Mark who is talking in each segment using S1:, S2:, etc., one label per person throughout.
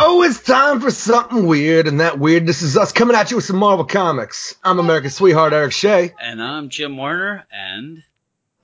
S1: Oh, it's time for something weird, and that weirdness is us coming at you with some Marvel Comics. I'm American sweetheart Eric Shea,
S2: And I'm Jim Warner, and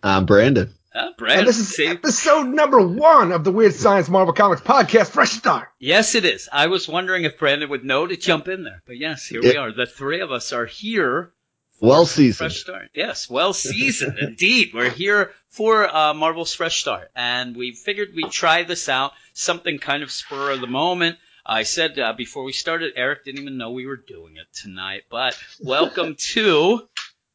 S3: I'm Brandon.
S2: Uh, Brad.
S1: and this is
S2: see?
S1: episode number one of the Weird Science Marvel Comics podcast. Fresh start.
S2: Yes, it is. I was wondering if Brandon would know to jump in there, but yes, here we are. The three of us are here.
S3: Well seasoned.
S2: Fresh start. Yes, well seasoned indeed. We're here for uh, Marvel's Fresh Start, and we figured we'd try this out. Something kind of spur of the moment. I said uh, before we started, Eric didn't even know we were doing it tonight, but welcome to,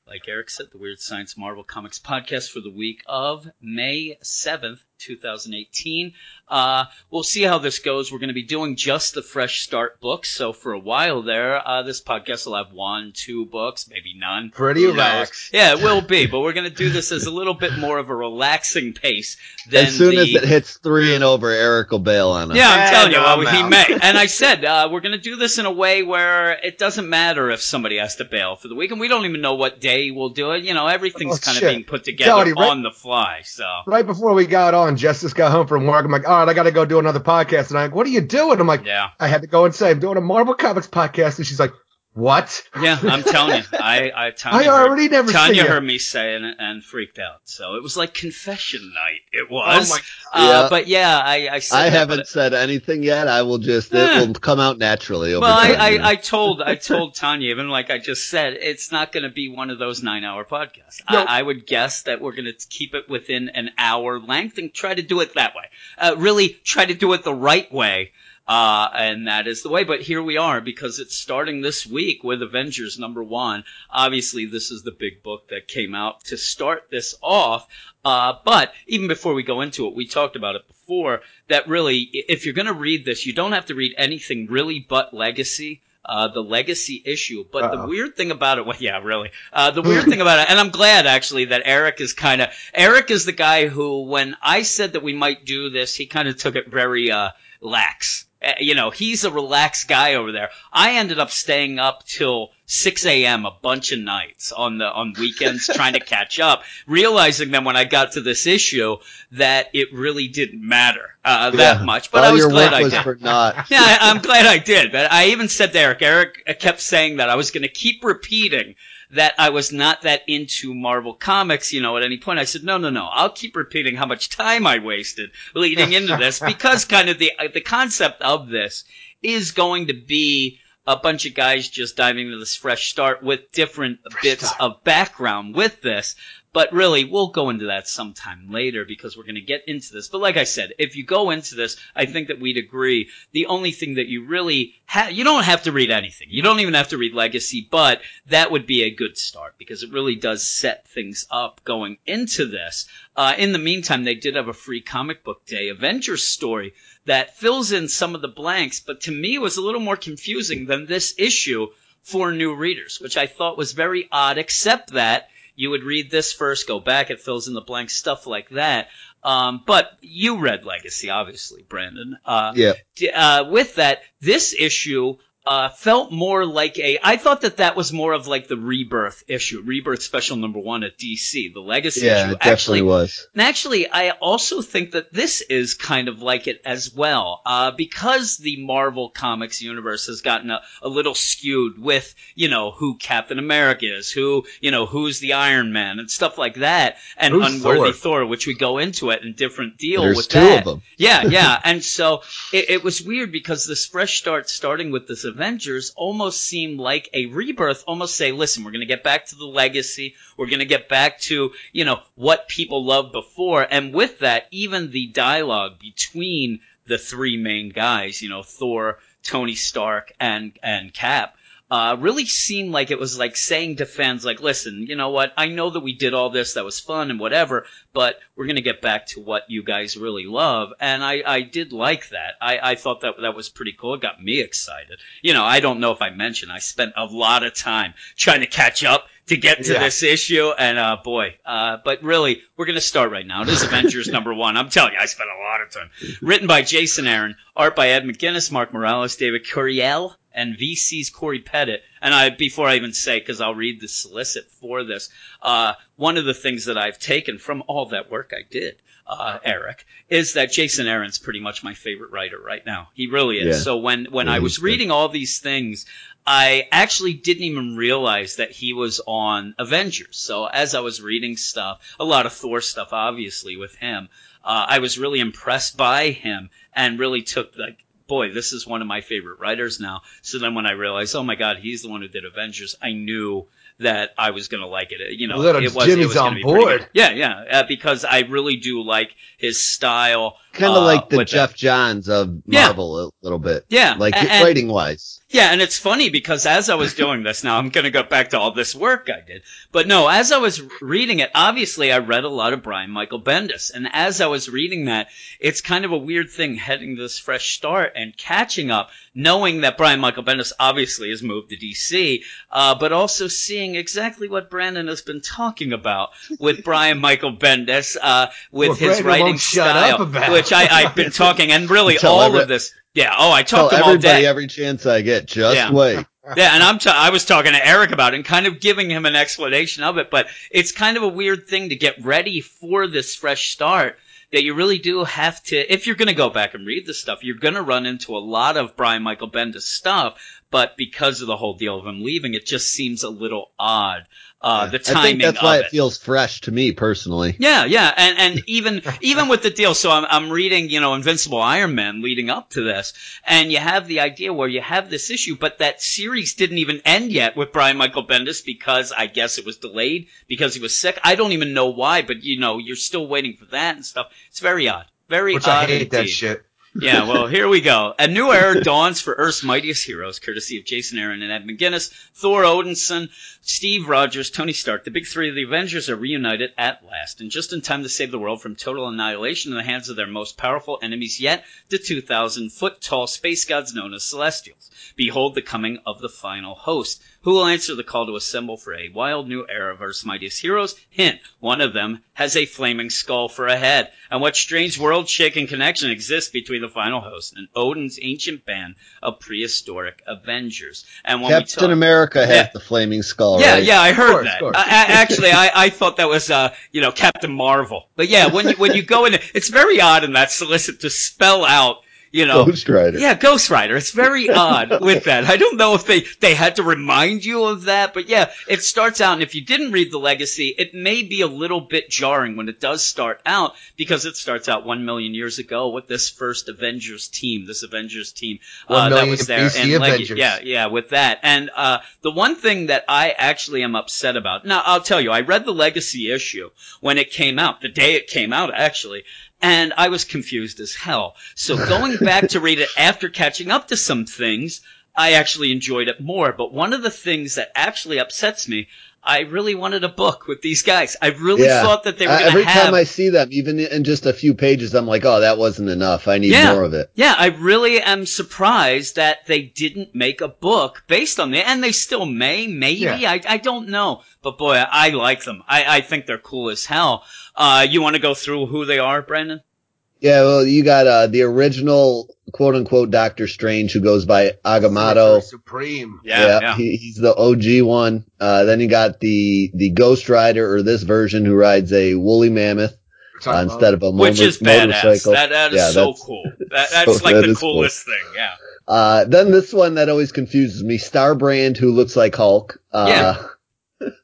S2: like Eric said, the Weird Science Marvel Comics podcast for the week of May 7th, 2018. Uh, we'll see how this goes. We're going to be doing just the Fresh Start books, so for a while there, uh, this podcast will have one, two books, maybe none.
S1: Pretty
S2: Who knows?
S1: relaxed.
S2: Yeah, it will be, but we're going to do this as a little bit more of a relaxing pace than
S3: As soon
S2: the...
S3: as it hits three and over, Eric will bail on us.
S2: Yeah, I'm
S1: And
S2: telling you,
S1: I'm
S2: well, he may. And I said uh, we're going to do this in a way where it doesn't matter if somebody has to bail for the week, and we don't even know what day we'll do it. You know, everything's
S1: Oh,
S2: kind of being put together
S1: already right-
S2: on the fly. So
S1: Right before we got on, Justice got home from work. I'm like, all right, I got to go do another podcast. And I'm like, what are you doing? I'm like,
S2: yeah,
S1: I had to go and say, I'm doing a Marvel Comics podcast. And she's like, what?
S2: yeah, I'm telling you, I, I, Tanya
S1: I
S2: heard-
S1: already never
S2: Tanya
S1: seen it.
S2: heard me saying it and freaked out. So it was like confession night. It was.
S1: Oh my-
S2: Uh,
S3: Yeah.
S2: but yeah, I, I said
S3: I
S2: that,
S3: haven't said anything yet. I will just,
S2: Yeah.
S3: it will come out naturally over
S2: Well, I,
S3: time. you.
S2: I, I told I told Tanya even like I just said, it's not going to be one of those nine hour podcasts.
S1: No.
S2: I, I would guess that we're going to keep it within an hour length and try to do it that way. Uh, really try to do it the right way. Uh, and that is the way. But here we are because it's starting this week with Avengers number one. Obviously, this is the big book that came out to start this off. Uh, but even before we go into it, we talked about it before that really, if you're going to read this, you don't have to read anything really but Legacy. Uh, the legacy issue, but the
S1: Uh-oh.
S2: weird thing about it, well, yeah, really. Uh, the weird thing about it, and I'm glad actually that Eric is kind of, Eric is the guy who, when I said that we might do this, he kind of took it very, uh, lax. Uh, you know, he's a relaxed guy over there. I ended up staying up till 6 a.m. a bunch of nights on the, on weekends trying to catch up, realizing then when I got to this issue that it really didn't matter, uh, that
S3: Yeah.
S2: much. But
S3: All
S2: I was glad I
S3: was
S2: did.
S3: for naught.
S2: Yeah, I'm glad I did. But I even said to Eric, Eric kept saying that I was going to keep repeating that I was not that into Marvel Comics, you know, at any point. I said, no, no, no. I'll keep repeating how much time I wasted leading into this because kind of the, uh, the concept of this is going to be a bunch of guys just diving into this fresh start with different bits
S1: start.
S2: of background with this. But really, we'll go into that sometime later because we're going to get into this. But like I said, if you go into this, I think that we'd agree. The only thing that you really have, you don't have to read anything. You don't even have to read Legacy, but that would be a good start because it really does set things up going into this. Uh, in the meantime, they did have a free comic book day Avengers story that fills in some of the blanks, but to me was a little more confusing than this issue for new readers, which I thought was very odd, except that you would read this first, go back, it fills in the blanks, stuff like that. Um, but you read Legacy, obviously, Brandon. Uh,
S3: Yeah.
S2: d- uh, with that, this issue uh, felt more like a. I thought that that was more of like the rebirth issue, rebirth special number one at DC, the Legacy
S3: Yeah,
S2: issue.
S3: it definitely
S2: Actually,
S3: was.
S2: and actually, I also think that this is kind of like it as well, uh, because the Marvel Comics universe has gotten a, a little skewed with, you know, who Captain America is, who, you know, who's the Iron Man and stuff like that, and
S1: Who's
S2: Unworthy
S1: Thor?
S2: Thor, which we go into it in different deal
S3: There's
S2: with
S3: two
S2: that.
S3: of them.
S2: Yeah, yeah. And so it, it was weird because this fresh start starting with this Avengers almost seem like a rebirth, almost say, listen, we're going to get back to the legacy. We're going to get back to, you know, what people loved before. And with that, even the dialogue between the three main guys, you know, Thor, Tony Stark, and, and Cap, uh, really seemed like it was like saying to fans, like, listen, you know what? I know that we did all this, that was fun and whatever, but we're gonna get back to what you guys really love. And I, I did like that. I, I thought that that was pretty cool. It got me excited. You know, I don't know if I mentioned, I spent a lot of time trying to catch up to get to
S1: Yeah.
S2: this issue, and uh, boy, uh, but really, we're gonna start right now. It is Avengers number one. I'm telling you, I spent a lot of time. Written by Jason Aaron, art by Ed McGuinness, Mark Morales, David Curiel, and VC's Cory Petit. And I, before I even say, because I'll read the solicit for this, uh, one of the things that I've taken from all that work I did, uh, Eric, is that Jason Aaron's pretty much my favorite writer right now. He really is.
S3: Yeah.
S2: So when when
S3: Yeah,
S2: I was
S3: good.
S2: reading all these things, I actually didn't even realize that he was on Avengers. So as I was reading stuff, a lot of Thor stuff, obviously with him, uh, I was really impressed by him and really took like, boy, this is one of my favorite writers now. So then when I realized, oh my God, he's the one who did Avengers, I knew that I was gonna like it. You know,
S1: Well,
S2: it was,
S1: Jimmy's
S2: it was
S1: on
S2: be
S1: board.
S2: Yeah, yeah, uh, because I really do like his style.
S3: Kind of
S2: uh,
S3: like the Geoff Johns of
S2: Yeah.
S3: Marvel a little bit.
S2: Yeah,
S3: Like writing wise.
S2: Yeah, and it's funny because as I was doing this, now I'm going to go back to all this work I did. But no, as I was reading it, obviously I read a lot of Brian Michael Bendis. And as I was reading that, it's kind of a weird thing heading this fresh start and catching up, knowing that Brian Michael Bendis obviously has moved to DC, uh, but also seeing exactly what Brandon has been talking about with Brian Michael Bendis, uh, with
S1: What
S2: his
S1: Brandon
S2: writing style, which I, I've been talking, and really all
S3: every-
S2: of this. Yeah, oh, I talked to him all day.
S3: every chance I get. Just
S2: Yeah.
S3: wait.
S2: Yeah, and I'm t- I was talking to Eric about it and kind of giving him an explanation of it, but it's kind of a weird thing to get ready for this fresh start that you really do have to if you're going to go back and read the stuff, you're going to run into a lot of Brian Michael Bendis stuff, but because of the whole deal of him leaving, it just seems a little odd. Uh, the timing
S3: I think that's
S2: of
S3: why
S2: it.
S3: it feels fresh to me personally.
S2: Yeah, yeah, and and even even with the deal, so I'm I'm reading, you know, Invincible Iron Man leading up to this, and you have the idea where you have this issue, but that series didn't even end yet with Brian Michael Bendis because I guess it was delayed because he was sick. I don't even know why, but you know, you're still waiting for that and stuff. It's very odd, very
S1: Which
S2: odd
S1: I hate that shit.
S2: Yeah, well, here we go. A new era dawns for Earth's mightiest heroes, courtesy of Jason Aaron and Ed McGuinness, Thor Odinson, Steve Rogers, Tony Stark. The big three of the Avengers are reunited at last, and just in time to save the world from total annihilation in the hands of their most powerful enemies yet, the 2,000 foot tall space gods known as Celestials. Behold the coming of the final host, who will answer the call to assemble for a wild new era of Earth's mightiest heroes. Hint, one of them has a flaming skull for a head. And what strange world-shaking connection exists between the final host and Odin's ancient band of prehistoric Avengers? And
S3: Captain
S2: talk,
S3: America has the flaming skull,
S2: yeah,
S3: right?
S2: yeah, I heard
S1: course,
S2: that.
S1: of course.
S2: I, I, actually, I, I thought that was, uh, you know, Captain Marvel. But yeah, when you, when you go in, it's very odd in that solicit to spell out, you know,
S3: Ghost Rider.
S2: yeah, Ghost Rider. It's very odd with that. I don't know if they, they had to remind you of that, but yeah, it starts out, and if you didn't read the legacy, it may be a little bit jarring when it does start out, because it starts out one million years ago with this first Avengers team, this Avengers team, uh, that was there.
S1: BC
S2: and leg- yeah, yeah, with that. And, uh, the one thing that I actually am upset about, now I'll tell you, I read the legacy issue when it came out, the day it came out, actually, and I was confused as hell. So going back to read it after catching up to some things, I actually enjoyed it more. But one of the things that actually upsets me, I really wanted a book with these guys. I really
S3: Yeah.
S2: thought that they were going
S3: every
S2: to have.
S3: time I see them, even in just a few pages, I'm like, oh, that wasn't enough. I need
S2: Yeah.
S3: more of it.
S2: yeah, I really am surprised that they didn't make a book based on it, and they still may, maybe.
S1: Yeah.
S2: I, I don't know, but boy, I like them. I, I think they're cool as hell. Uh, you want to go through who they are, Brandon?
S3: Yeah, well, you got uh, the original quote unquote Doctor Strange who goes by Agamotto.
S1: Sorcerer Supreme.
S3: He, he's the OG one. Uh, then you got the the Ghost Rider or this version who rides a woolly mammoth uh, instead of a mo-
S2: Which is badass.
S3: motorcycle.
S2: That, that is
S3: Yeah,
S2: so
S3: that's-
S2: cool. That,
S3: so-
S2: that's like
S3: that
S2: the
S3: is cool.
S2: coolest thing. Yeah.
S3: Uh, then this one that always confuses me, Starbrand who looks like Hulk. Uh,
S2: Yeah.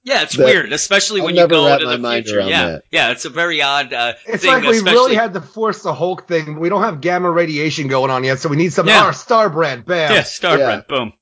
S2: Yeah, it's
S3: That-
S2: weird, especially
S3: I'll
S2: when you go into the
S3: mind
S2: future. Yeah,
S3: that.
S2: yeah, it's a very odd uh,
S1: It's
S2: thing.
S1: like we
S2: especially,
S1: really had to force the Hulk thing. We don't have gamma radiation going on yet, so we need some
S2: Yeah.
S1: our star brand. Bam.
S2: yeah, Starbrand, boom.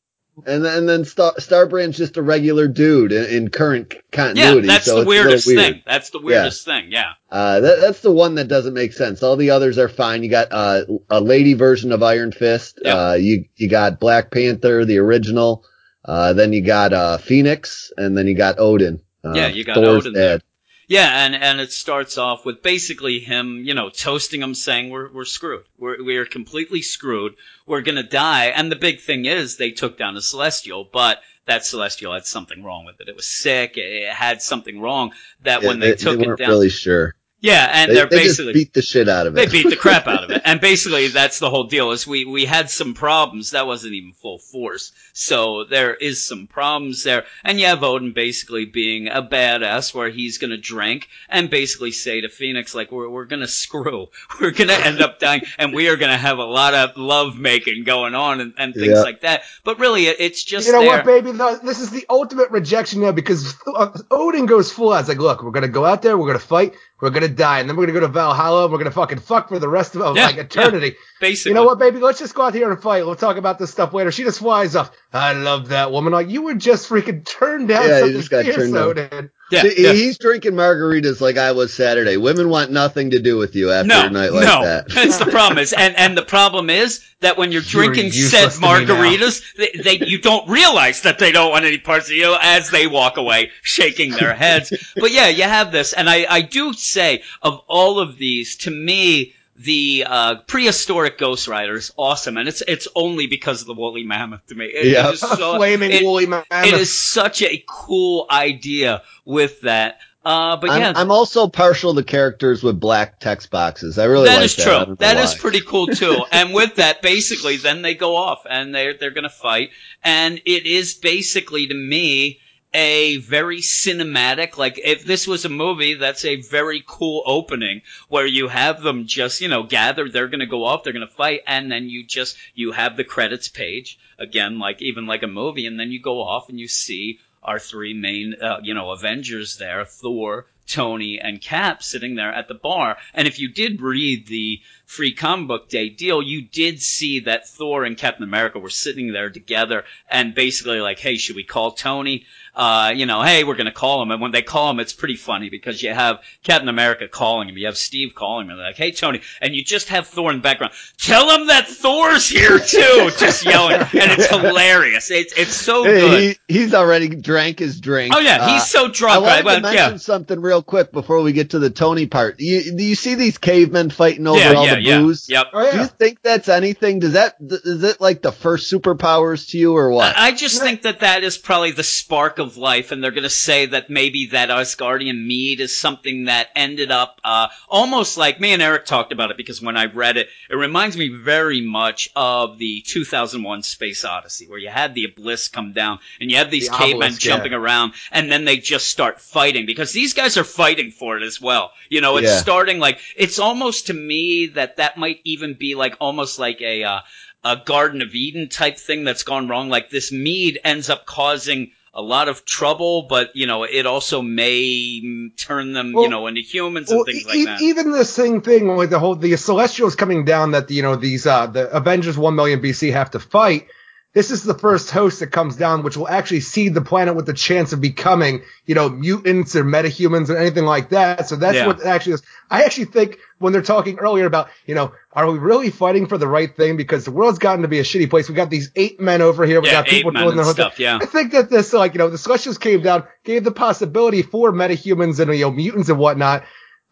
S3: and then, and then Star, Starbrand's just a regular dude in, in current
S2: Yeah,
S3: continuity.
S2: that's
S3: so
S2: the
S3: it's a little
S2: weirdest
S3: weird.
S2: thing. That's the weirdest thing. Yeah,
S3: Uh, that, that's the one that doesn't make sense. All the others are fine. You got uh, a lady version of Iron Fist.
S2: Yep.
S3: Uh, you you got Black Panther, the original. Uh, then you got uh, Phoenix, and then you got Odin. Uh,
S2: Yeah, you got
S3: Thor's
S2: Odin there. yeah, and and it starts off with basically him, you know, toasting him, saying we're we're screwed. We're we're completely screwed. We're gonna die. And the big thing is they took down a celestial, but that celestial had something wrong with it. It was sick. It had something wrong that
S3: Yeah,
S2: when they, took
S3: they
S2: it
S3: weren't
S2: down,
S3: really sure.
S2: Yeah, and
S3: They,
S2: they're
S3: they just
S2: basically
S3: beat the shit out of it.
S2: they beat the crap out of it. And basically that's the whole deal is we, we had some problems. That wasn't even full force. So there is some problems there. And you have Odin basically being a badass where he's gonna drink and basically say to Phoenix, like, we're, we're gonna screw. We're gonna end up dying and we are gonna have a lot of love making going on and, and things
S3: Yeah.
S2: like that. But really it, it's just
S1: You know
S2: there.
S1: what, baby? This is the ultimate rejection now because Odin goes full out. It's like, look, we're gonna go out there, we're gonna fight, we're gonna die, and then we're gonna go to Valhalla, and we're gonna fucking fuck for the rest of of,
S2: Yeah,
S1: like eternity.
S2: basically.
S1: You know what, baby? Let's just go out here and fight. We'll talk about this stuff later. She just flies off. I love that woman. Like you were just freaking turned down
S3: Yeah, you just got turned down.
S1: Odin.
S2: Yeah,
S3: See,
S2: yeah.
S3: He's drinking margaritas like I was Saturday. Women want nothing to do with you after
S2: no,
S3: a night like that.
S2: no,
S3: that.
S2: that's the problem. Is and and the problem is that when you're
S1: You're
S2: drinking said
S1: useless to me now.
S2: margaritas, they, they you don't realize that they don't want any parts of you as they walk away, shaking their heads. but yeah, you have this, and I I do say of all of these, to me. The uh, prehistoric Ghost Rider is awesome, and it's it's only because of the woolly mammoth to me. It-
S3: Yeah.
S2: it so-
S1: Flaming
S2: it-
S1: woolly mammoth.
S2: it is such a cool idea with that. Uh, but yeah,
S3: I'm, I'm also partial to characters with black text boxes. I really
S2: that
S3: like
S2: is
S3: that.
S2: True. That is pretty cool too. and with that, basically, then they go off and they're they're gonna fight, and it is basically to me a very cinematic. Like if this was a movie, that's a very cool opening where you have them just you know gather. They're gonna go off. They're gonna fight, and then you just you have the credits page again, like even like a movie, and then you go off and you see our three main, uh, you know, Avengers there, Thor, Tony, and Cap sitting there at the bar. And if you did read the free comic book day deal, you did see that Thor and Captain America were sitting there together and basically like, hey, should we call Tony? Uh, you know, hey, we're gonna call him. And when they call him, it's pretty funny because you have Captain America calling him, you have Steve calling him, they're like, hey, Tony, and you just have Thor in the background. Tell him that Thor's here too, just yelling, and it's hilarious. It's it's so good.
S3: Hey, he, he's already drank his drink.
S2: Oh yeah, he's
S3: Uh,
S2: so
S3: I
S2: drunk.
S3: wanted
S2: right?
S3: to mention
S2: yeah,
S3: something real quick before we get to the Tony part. You, do you see these cavemen fighting over
S2: yeah,
S3: all
S2: yeah,
S3: the
S2: yeah. Yep.
S1: oh
S3: Do you think that's anything? Does that is it like the first superpowers to you or what?
S2: I I just think that that is probably the spark of life, and they're going to say that maybe that Asgardian mead is something that ended up uh, almost like me and Eric talked about it because when I read it, it reminds me very much of the 2001 Space Odyssey, where you had the Abyss come down and you have these
S1: The
S2: cavemen
S1: obelisk, yeah.
S2: jumping around, and then they just start fighting because these guys are fighting for it as well. You know, it's
S3: Yeah.
S2: starting like it's almost to me that that that might even be like almost like a. Uh, a Garden of Eden type thing that's gone wrong. Like this mead ends up causing a lot of trouble, but you know, it also may turn them, you know, into humans
S1: Well,
S2: and things
S1: e-
S2: like
S1: e-
S2: that.
S1: even the same thing with the whole the Celestials coming down that you know these uh the Avengers one million BC have to fight. This is the first host that comes down, which will actually seed the planet with the chance of becoming, you know, mutants or metahumans or anything like that. So that's
S2: Yeah.
S1: what actually is. I actually think when they're talking earlier about, you know, are we really fighting for the right thing? Because the world's gotten to be a shitty place. We got these eight men over here. We
S2: yeah,
S1: got people doing their
S2: stuff. Yeah,
S1: I think that this, like, you know, the Celestials came down, gave the possibility for metahumans and, you know, mutants and whatnot.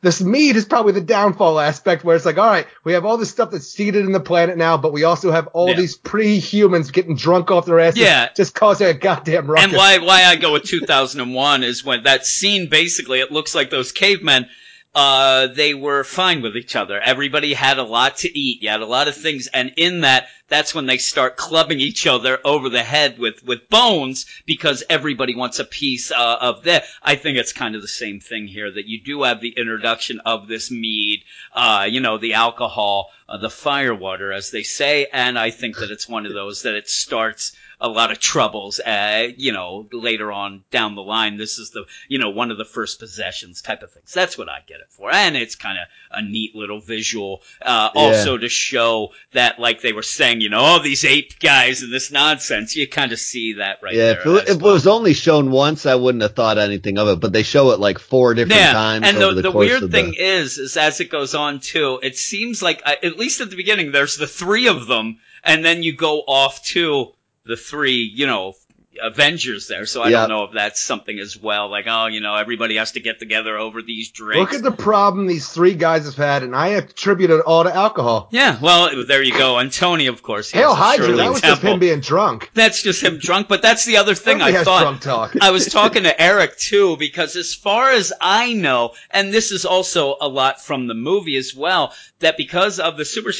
S1: This mead is probably the downfall aspect where it's like, all right, we have all this stuff that's seeded in the planet now, but we also have all
S2: Yeah.
S1: these pre-humans getting drunk off their asses.
S2: Yeah.
S1: Just causing a goddamn ruckus.
S2: and why why I go with 2001 is when that scene basically it looks like those cavemen. Uh, they were fine with each other. Everybody had a lot to eat. You had a lot of things, and in that, that's when they start clubbing each other over the head with with bones because everybody wants a piece uh, of that. I think it's kind of the same thing here that you do have the introduction of this mead, uh, you know, the alcohol, uh, the firewater, as they say, and I think that it's one of those that it starts a lot of troubles, uh, you know, later on down the line. This is the, you know, one of the first possessions type of things. That's what I get it for. And it's kind of a neat little visual, uh,
S3: Yeah.
S2: also to show that, like they were saying, you know, all these ape guys and this nonsense. You kind of see that right
S3: yeah,
S2: there.
S3: if, it, if it was only shown once, I wouldn't have thought anything of it. But they show it like four different
S2: yeah,
S3: times
S2: and
S3: over
S2: the,
S3: the,
S2: the weird thing
S3: the.
S2: is, is as it goes on too, it seems like at least at the beginning, there's the three of them, and then you go off to the three, you know, Avengers there, so I
S3: Yeah.
S2: don't know if that's something as well. Like, oh, you know, everybody has to get together over these drinks.
S1: Look at the problem these three guys have had, and I attribute it all to alcohol.
S2: yeah, well, there you go. And Tony, of course,
S1: Hail Hydra, that was just him being drunk.
S2: That's just him drunk. But that's the other thing I thought. I was talking to Eric too, because as far as I know, and this is also a lot from the movie as well, that because of the super,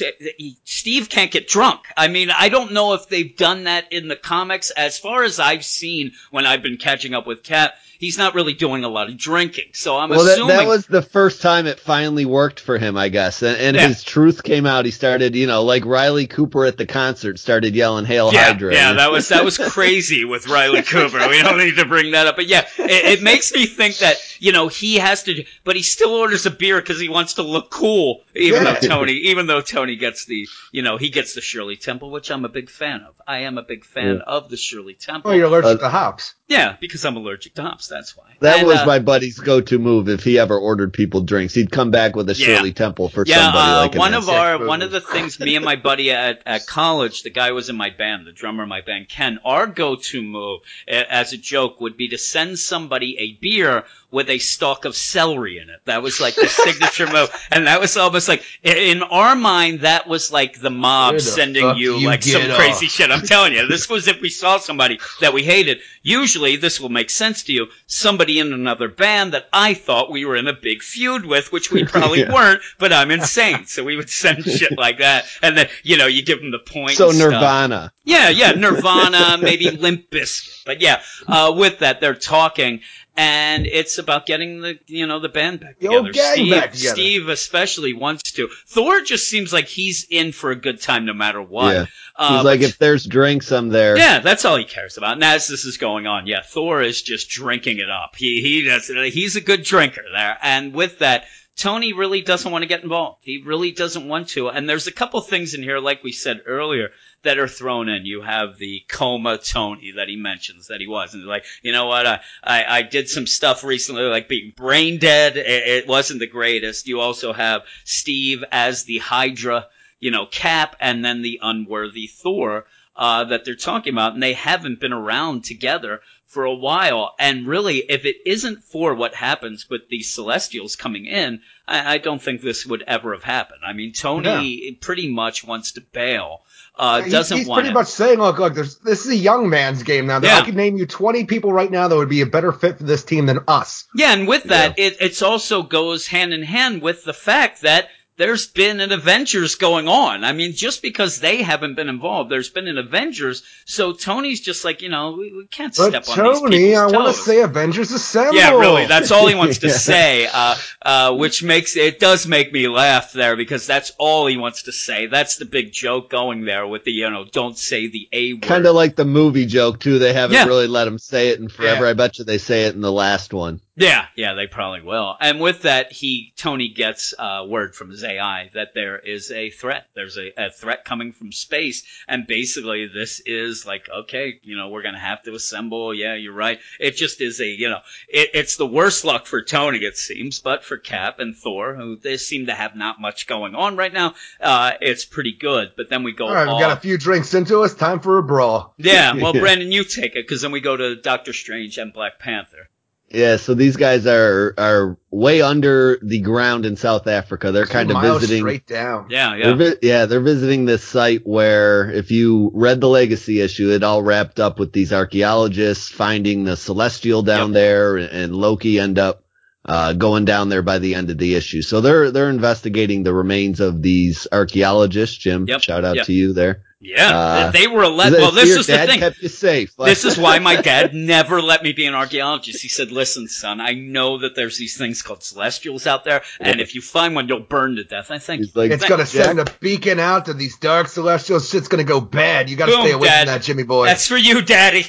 S2: Steve can't get drunk. I mean, I don't know if they've done that in the comics. As far as I've seen when I've been catching up with Cap, he's not really doing a lot of drinking. So I'm assuming.
S3: Well, that, that was the first time it finally worked for him, I guess. And, and
S2: Yeah.
S3: his truth came out. He started, you know, like Riley Cooper at the concert started yelling "Hail
S2: yeah,
S3: Hydra."
S2: yeah, that was that was crazy with Riley Cooper. We don't need to bring that up, but yeah, it, it makes me think that you know he has to, but he still orders a beer because he wants to look cool. Even
S1: Yeah.
S2: though Tony, even though Tony gets the, you know, he gets the Shirley Temple, which I'm a big fan of. I am a big fan of the Shirley Temple.
S1: Oh, you're allergic
S3: Uh,
S1: to hops.
S2: yeah, because I'm allergic to hops. That's why.
S3: That
S2: And,
S3: was
S2: uh,
S3: my buddy's go-to move if he ever ordered people drinks. He'd come back with a
S2: Yeah.
S3: Shirley Temple for
S2: Yeah,
S3: somebody
S2: uh,
S3: like an
S2: one of our
S1: Sick
S2: one of the things me and my buddy at, at college, the guy was in my band, the drummer in my band, Ken. Our go-to move a- as a joke would be to send somebody a beer with a stalk of celery in it. That was like the signature move, and that was almost like in our mind that was like the mob
S1: the
S2: sending you
S1: you
S2: like some
S1: get
S2: crazy shit. I'm telling you, this was if we saw somebody that we hated. Usually, this will make sense to you. Somebody in another band that I thought we were in a big feud with, which we probably
S3: Yeah.
S2: weren't, but I'm insane. So we would send shit like that. And then, you know, you give them the point.
S3: So
S2: and stuff.
S3: Nirvana.
S2: Yeah, yeah, Nirvana, maybe Limp Bizkit. But yeah, uh, with that, they're talking. And it's about getting the, you know, the band back
S1: The
S2: together.
S1: old gang
S2: Steve,
S1: back together.
S2: Steve especially wants to. Thor just seems like he's in for a good time no matter what.
S3: Yeah.
S2: Uh,
S3: He's like, if there's drinks, I'm there.
S2: yeah, that's all he cares about. And as this is going on, yeah, Thor is just drinking it up. He he does he's a good drinker there. And with that, Tony really doesn't want to get involved. He really doesn't want to. And there's a couple things in here, like we said earlier, that are thrown in. You have the coma Tony that he mentions that he was, and like, you know what? I I, I did some stuff recently, like being brain dead. It, it wasn't the greatest. You also have Steve as the Hydra, you know, Cap, and then the unworthy Thor uh, that they're talking about, and they haven't been around together for a while. And really, if it isn't for what happens with the Celestials coming in, I, I don't think this would ever have happened. I mean, Tony pretty much wants to bail. Uh,
S1: He's-
S2: doesn't want
S1: he's
S2: want
S1: pretty much saying, look, look, there's, this is a young man's game now.
S2: Yeah.
S1: I could name you 20 people right now that would be a better fit for this team than us.
S2: Yeah, and with that, it it's also goes hand in hand with the fact that there's been an Avengers going on. I mean, just because they haven't been involved, there's been an Avengers. So Tony's just like, you know, we, we can't
S1: But
S2: step on these
S1: Tony, I want to say Avengers Assemble.
S2: Yeah, really. That's all he wants to
S3: Yeah.
S2: say, uh, uh, which makes it does make me laugh there because that's all he wants to say. That's the big joke going there with the you know don't say the a word.
S3: Kind of like the movie joke too. They haven't
S2: Yeah.
S3: really let him say it in forever.
S1: Yeah.
S3: I bet you they say it in the last one.
S2: Yeah, yeah, they probably will. And with that, he Tony gets uh, word from his AI that there is a threat. There's a, a threat coming from space, and basically this is like, okay, you know, we're gonna have to assemble. Yeah, you're right. It just is a, you know, it, it's the worst luck for Tony, it seems, but for Cap and Thor, who they seem to have not much going on right now, uh, it's pretty good. But then we go
S1: All right, we
S2: all-
S1: got a few drinks into us. Time for a brawl.
S2: yeah. Well, Brandon, you take it because then we go to Doctor Strange and Black Panther.
S3: Yeah, so these guys are are way under the ground in South Africa. They're kind of visiting.
S1: straight down.
S2: Yeah, yeah.
S3: They're vi- yeah, they're visiting this site where, if you read the Legacy issue, it all wrapped up with these archaeologists finding the Celestial down
S2: Yep.
S3: there, and, and Loki end up uh, going down there by the end of the issue. So they're they're investigating the remains of these archaeologists. Jim,
S2: Yep,
S3: shout out
S2: yep.
S3: to you there.
S2: Yeah,
S3: Uh,
S2: they were let.
S3: Is that-
S2: Well, this is the
S3: dad
S2: thing.
S3: kept you safe.
S2: This is why my dad never let me be an archaeologist. He said, "Listen, son, I know that there's these things called celestials out there, and if you find one, you'll burn to death." I think.
S3: He's like,
S1: It's gonna send a beacon out to these dark celestials. Shit's gonna go bad. You gotta
S2: Boom,
S1: stay away
S2: Dad.
S1: from that, Jimmy boy.
S2: That's for you, Daddy.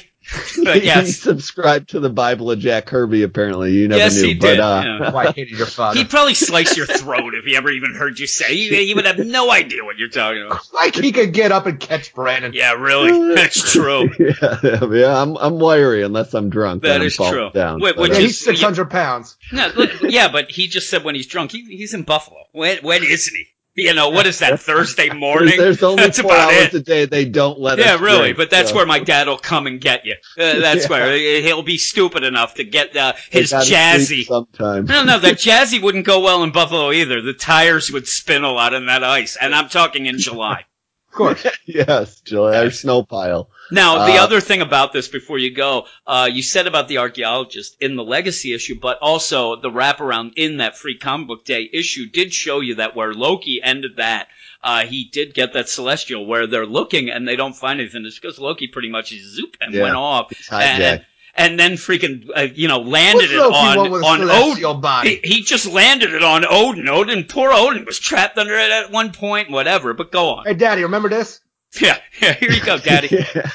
S2: But
S3: he
S2: yes,
S3: subscribed to the Bible of Jack Kirby. Apparently, you never
S2: yes,
S3: knew.
S2: he
S3: but
S2: did.
S3: uh,
S2: yeah.
S1: Why I hated your father.
S2: He'd probably slice your throat if he ever even heard you say. He, he would have no idea what you're talking about.
S1: like he could get up and catch Brandon.
S2: Yeah, really, that's true.
S3: yeah, yeah, I'm I'm wiry unless I'm drunk.
S2: That
S3: then I'm
S2: is
S3: falling
S2: true.
S3: Down.
S2: Wait,
S3: But,
S1: Yeah,
S3: uh,
S1: he's 600 pounds.
S2: No, look, yeah, but he just said when he's drunk. He, he's in Buffalo. When when isn't he? You know, what is that, Thursday morning?
S3: There's only
S2: That's
S3: four
S2: about
S3: hours
S2: it.
S3: a day they don't let
S2: Yeah,
S3: us
S2: really,
S3: drink,
S2: but that's
S3: so.
S2: where my dad will come and get you. Uh, that's
S3: Yeah.
S2: where he'll be stupid enough to get uh, his jazzy.
S3: Sometime.
S2: No, no, that jazzy wouldn't go well in Buffalo either. The tires would spin a lot in that ice, and I'm talking in July.
S1: Of course.
S3: yes, July. our snow pile.
S2: Now, the
S3: Uh,
S2: other thing about this before you go, uh, you said about the archaeologist in the legacy issue, but also the wraparound in that free comic book day issue did show you that where Loki ended that, uh, he did get that celestial where they're looking and they don't find anything. It's because Loki pretty much zoop and
S3: Yeah.
S2: went off. And, and then freaking, uh, you know, landed
S1: What's
S2: it
S1: Loki
S2: on,
S1: want with a
S2: on Odin.
S1: body?
S2: He, he just landed it on Odin. Odin, poor Odin was trapped under it at one point, whatever, but go on.
S1: Hey, Daddy, remember this?
S2: Yeah, yeah, here you go, daddy.
S3: yeah.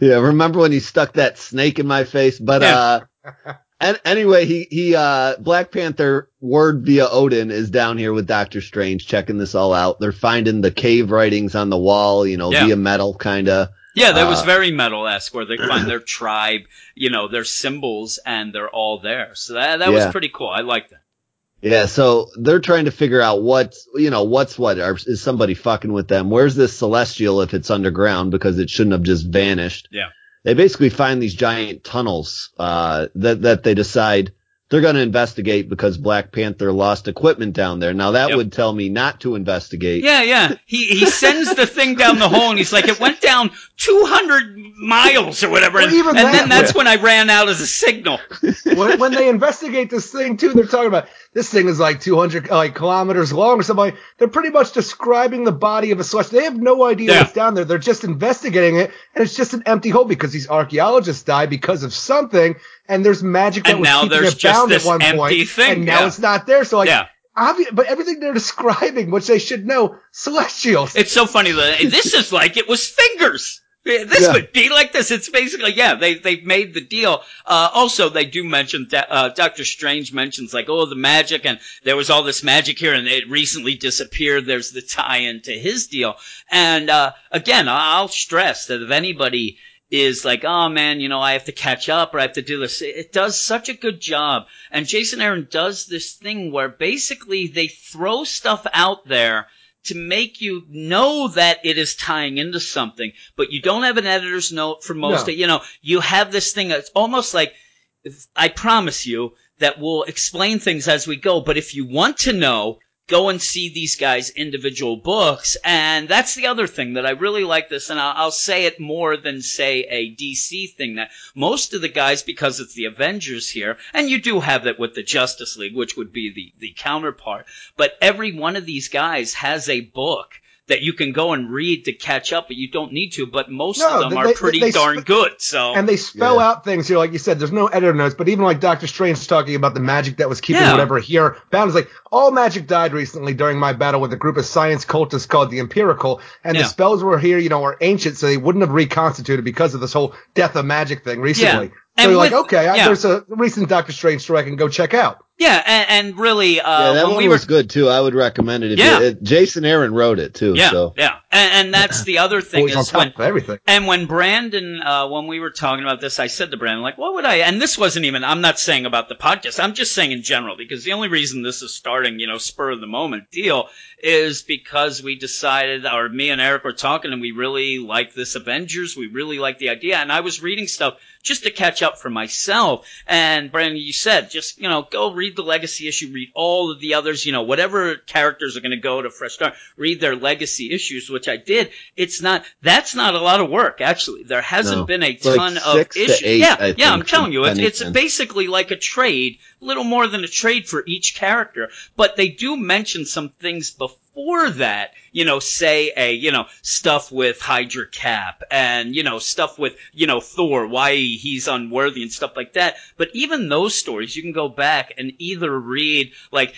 S3: yeah, remember when he stuck that snake in my face? But
S2: Yeah.
S3: uh and anyway, he he uh Black Panther word via Odin is down here with Doctor Strange checking this all out. They're finding the cave writings on the wall, you know,
S2: Yeah.
S3: via metal kinda.
S2: Yeah, that was
S3: Uh,
S2: very metal-esque, where they find their tribe, you know, their symbols, and they're all there. So that that was pretty cool. I like that.
S3: Yeah, so they're trying to figure out what's, you know, what's what. Are, is somebody fucking with them? Where's this celestial if it's underground because it shouldn't have just vanished?
S2: Yeah.
S3: They basically find these giant tunnels, uh, that, that they decide they're going to investigate because Black Panther lost equipment down there. Now that
S2: Yep.
S3: would tell me not to investigate.
S2: Yeah, yeah. He he sends the thing down the hole, and he's like, "It went down 200 miles or whatever."
S1: Well,
S2: and
S1: even
S2: and
S1: that-
S2: then that's when I ran out as a signal.
S1: when, when they investigate this thing too, they're talking about this thing is like 200 like kilometers long or something. Like, they're pretty much describing the body of a celestial. They have no idea
S2: Yeah.
S1: what's down there. They're just investigating it, and it's just an empty hole because these archaeologists died because of something, and there's magic that
S2: And
S1: was
S2: now
S1: keeping
S2: there's
S1: it bound
S2: this
S1: at one
S2: empty
S1: point,
S2: thing,
S1: and now
S2: yeah.
S1: it's not there. So like,
S2: Yeah.
S1: obvi- but everything they're describing, which they should know, celestials.
S2: It's so funny that this is like it was fingers. This
S3: Yeah.
S2: would be like this. It's basically yeah. They they've made the deal. Uh, also, they do mention that uh, Doctor Strange mentions like oh the magic and there was all this magic here and it recently disappeared. There's the tie-in to his deal. And uh, again, I'll stress that if anybody is like, oh man, you know, I have to catch up or I have to do this. It does such a good job. And Jason Aaron does this thing where basically they throw stuff out there to make you know that it is tying into something, but you don't have an editor's note for most
S1: No.
S2: of, you know, you have this thing that's almost like, I promise you that we'll explain things as we go, but if you want to know, go and see these guys' individual books. And that's the other thing that I really like this, and I'll, I'll say it more than say a DC thing that most of the guys, because it's the Avengers here, and you do have that with the Justice League, which would be the, the counterpart, but every one of these guys has a book that you can go and read to catch up, but you don't need to, but most
S1: No,
S2: of them
S1: they-
S2: are
S1: they-
S2: pretty
S1: they
S2: darn good, so.
S1: And they spell
S3: Yeah.
S1: out things here, like you said. There's no editor notes, but even like Doctor Strange is talking about the magic that was keeping
S2: Yeah.
S1: whatever here bound is like all magic died recently during my battle with a group of science cultists called the Empirikul, and
S2: Yeah.
S1: the spells were here, you know, are ancient, so they wouldn't have reconstituted because of this whole death of magic thing recently. So
S2: And
S1: you're like,
S2: with-
S1: okay, I, there's a recent Doctor Strange story I can go check out.
S2: yeah, and, and really, uh,
S3: yeah, that
S2: when
S3: one
S2: we were
S3: was good too. I would recommend it. If
S2: Yeah.
S3: you, it, Jason Aaron wrote it too.
S2: Yeah,
S3: So
S2: yeah, and, and that's the other thing
S1: Always on
S2: is
S1: top
S2: when
S1: of everything.
S2: and when Brandon, uh, when we were talking about this, I said to Brandon, like, what would I? And this wasn't even. I'm not saying about the podcast. I'm just saying in general because the only reason this is starting, you know, spur of the moment deal is because we decided, or me and Eric were talking, and we really like this Avengers. We really like the idea, and I was reading stuff just to catch up for myself. And Brandon, you said just you know go read the Legacy issue, read all of the others, you know whatever characters are going to go to Fresh Start, read their Legacy issues, which I did. It's not that's not a lot of work actually. There hasn't
S3: No.
S2: been a
S3: It's like
S2: ton of issues.
S3: eight,
S2: yeah,
S3: I
S2: yeah, I'm telling you, it's, it's basically like a trade, little more than a trade for each character. But they do mention some things before that, you know, say a, you know, stuff with Hydra Cap and, you know, stuff with, you know, Thor, why he's unworthy and stuff like that. But even those stories, you can go back and either read, like,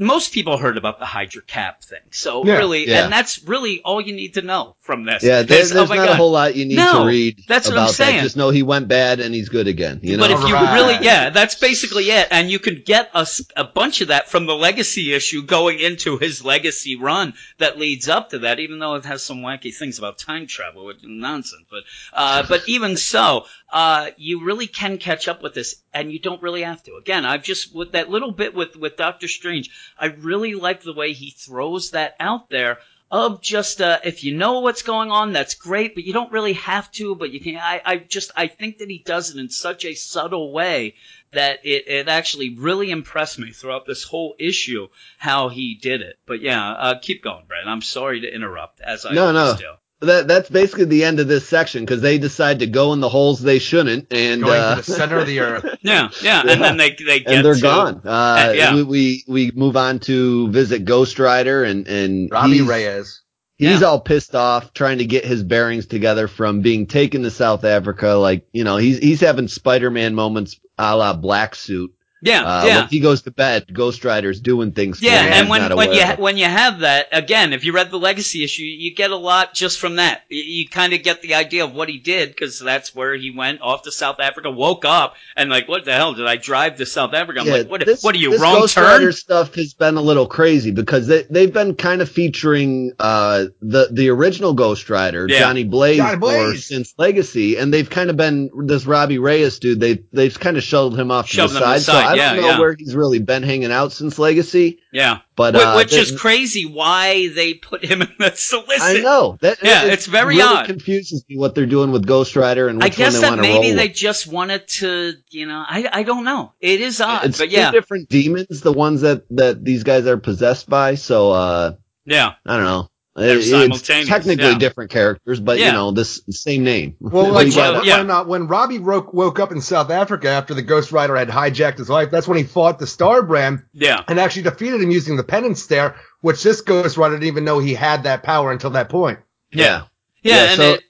S2: most people heard about the Hydra Cap thing. So
S1: Yeah,
S2: really,
S3: yeah.
S2: and that's really all you need to know from this.
S3: yeah, there,
S2: Is,
S3: there's
S2: oh
S3: not
S2: God.
S3: a whole lot you need
S2: No,
S3: to read
S2: that's what I'm saying.
S3: that. Just know he went bad and he's good again. You know.
S2: But if you
S1: Right.
S2: really, yeah, that's basically it. And you could get a, a bunch of that from the legacy issue going into his legacy run that leads up to that, even though it has some wacky things about time travel, which is nonsense. But, uh, but even so, uh, you really can catch up with this and you don't really have to. Again, I've just with that little bit with with Doctor Strange, I really like the way he throws that out there of just uh, if you know what's going on, that's great, but you don't really have to. But you can. I, I just I think that he does it in such a subtle way that it, it actually really impressed me throughout this whole issue how he did it. But yeah, uh, keep going, Brad. I'm sorry to interrupt as I
S3: No, no.
S2: do.
S3: That that's basically the end of this section because they decide to go in the holes they shouldn't, and
S1: Going
S3: uh,
S1: to the center of the earth.
S2: Yeah, yeah,
S3: Yeah.
S2: and then they they get
S3: and they're
S2: to,
S3: gone. Uh,
S2: Uh, yeah.
S3: we, we we move on to visit Ghost Rider, and and
S1: Robbie
S3: he's,
S1: Reyes.
S3: he's
S2: Yeah.
S3: all pissed off, trying to get his bearings together from being taken to South Africa. Like you know, he's he's having Spider-Man moments a la Black Suit.
S2: Yeah,
S3: Uh,
S2: yeah.
S3: When he goes to bed, Ghost Rider's doing things.
S2: Yeah,
S3: him
S2: and when when you
S3: aware of.
S2: when you have that again, if you read the legacy issue, you get a lot just from that. You, you kind of get the idea of what he did because that's where he went off to South Africa, woke up, and like, what the hell did I drive to South Africa? I'm
S3: Yeah,
S2: like, what?
S3: this-
S2: what are you
S3: this
S2: wrong
S3: Ghost
S2: turn?
S3: Rider stuff has been a little crazy because they they've been kind of featuring uh the the original Ghost Rider
S2: Yeah.
S3: Johnny Blaze,
S1: Johnny
S3: for
S1: Blaze.
S3: since Legacy, and they've kind of been this Robbie Reyes dude. They they've kind of shoved him off
S2: Shoved
S3: to the side.
S2: the
S3: So
S2: side,
S3: I
S2: yeah,
S3: don't know
S2: yeah.
S3: where he's really been hanging out since Legacy,
S2: Yeah,
S3: but
S2: Wh-
S3: uh,
S2: which is crazy. Why they put him in the solicit?
S3: I know that
S2: Yeah,
S3: it-
S2: it's very
S3: really
S2: odd.
S3: Confuses me what they're doing with Ghost Rider and
S2: I guess
S3: one they
S2: that maybe
S3: roll.
S2: they
S3: with.
S2: just wanted to, you know, I I don't know. It is odd,
S3: It's
S2: but
S3: two
S2: yeah,
S3: different demons, the ones that that these guys are possessed by. So uh,
S2: yeah.
S3: I don't know.
S2: They're simultaneous,
S3: it's technically
S2: yeah.
S3: different characters, but
S2: Yeah.
S3: you know, this same name.
S1: Well,
S3: What
S1: like
S3: do you
S2: well,
S1: when,
S2: yeah.
S1: when, uh, when Robbie woke, woke up in South Africa after the Ghost Rider had hijacked his life, that's when he fought the Starbrand
S2: Yeah.
S1: and actually defeated him using the penance stare, which this Ghost Rider didn't even know he had that power until that point.
S3: yeah.
S2: Yeah,
S3: Yeah,
S2: and
S3: so-
S2: it,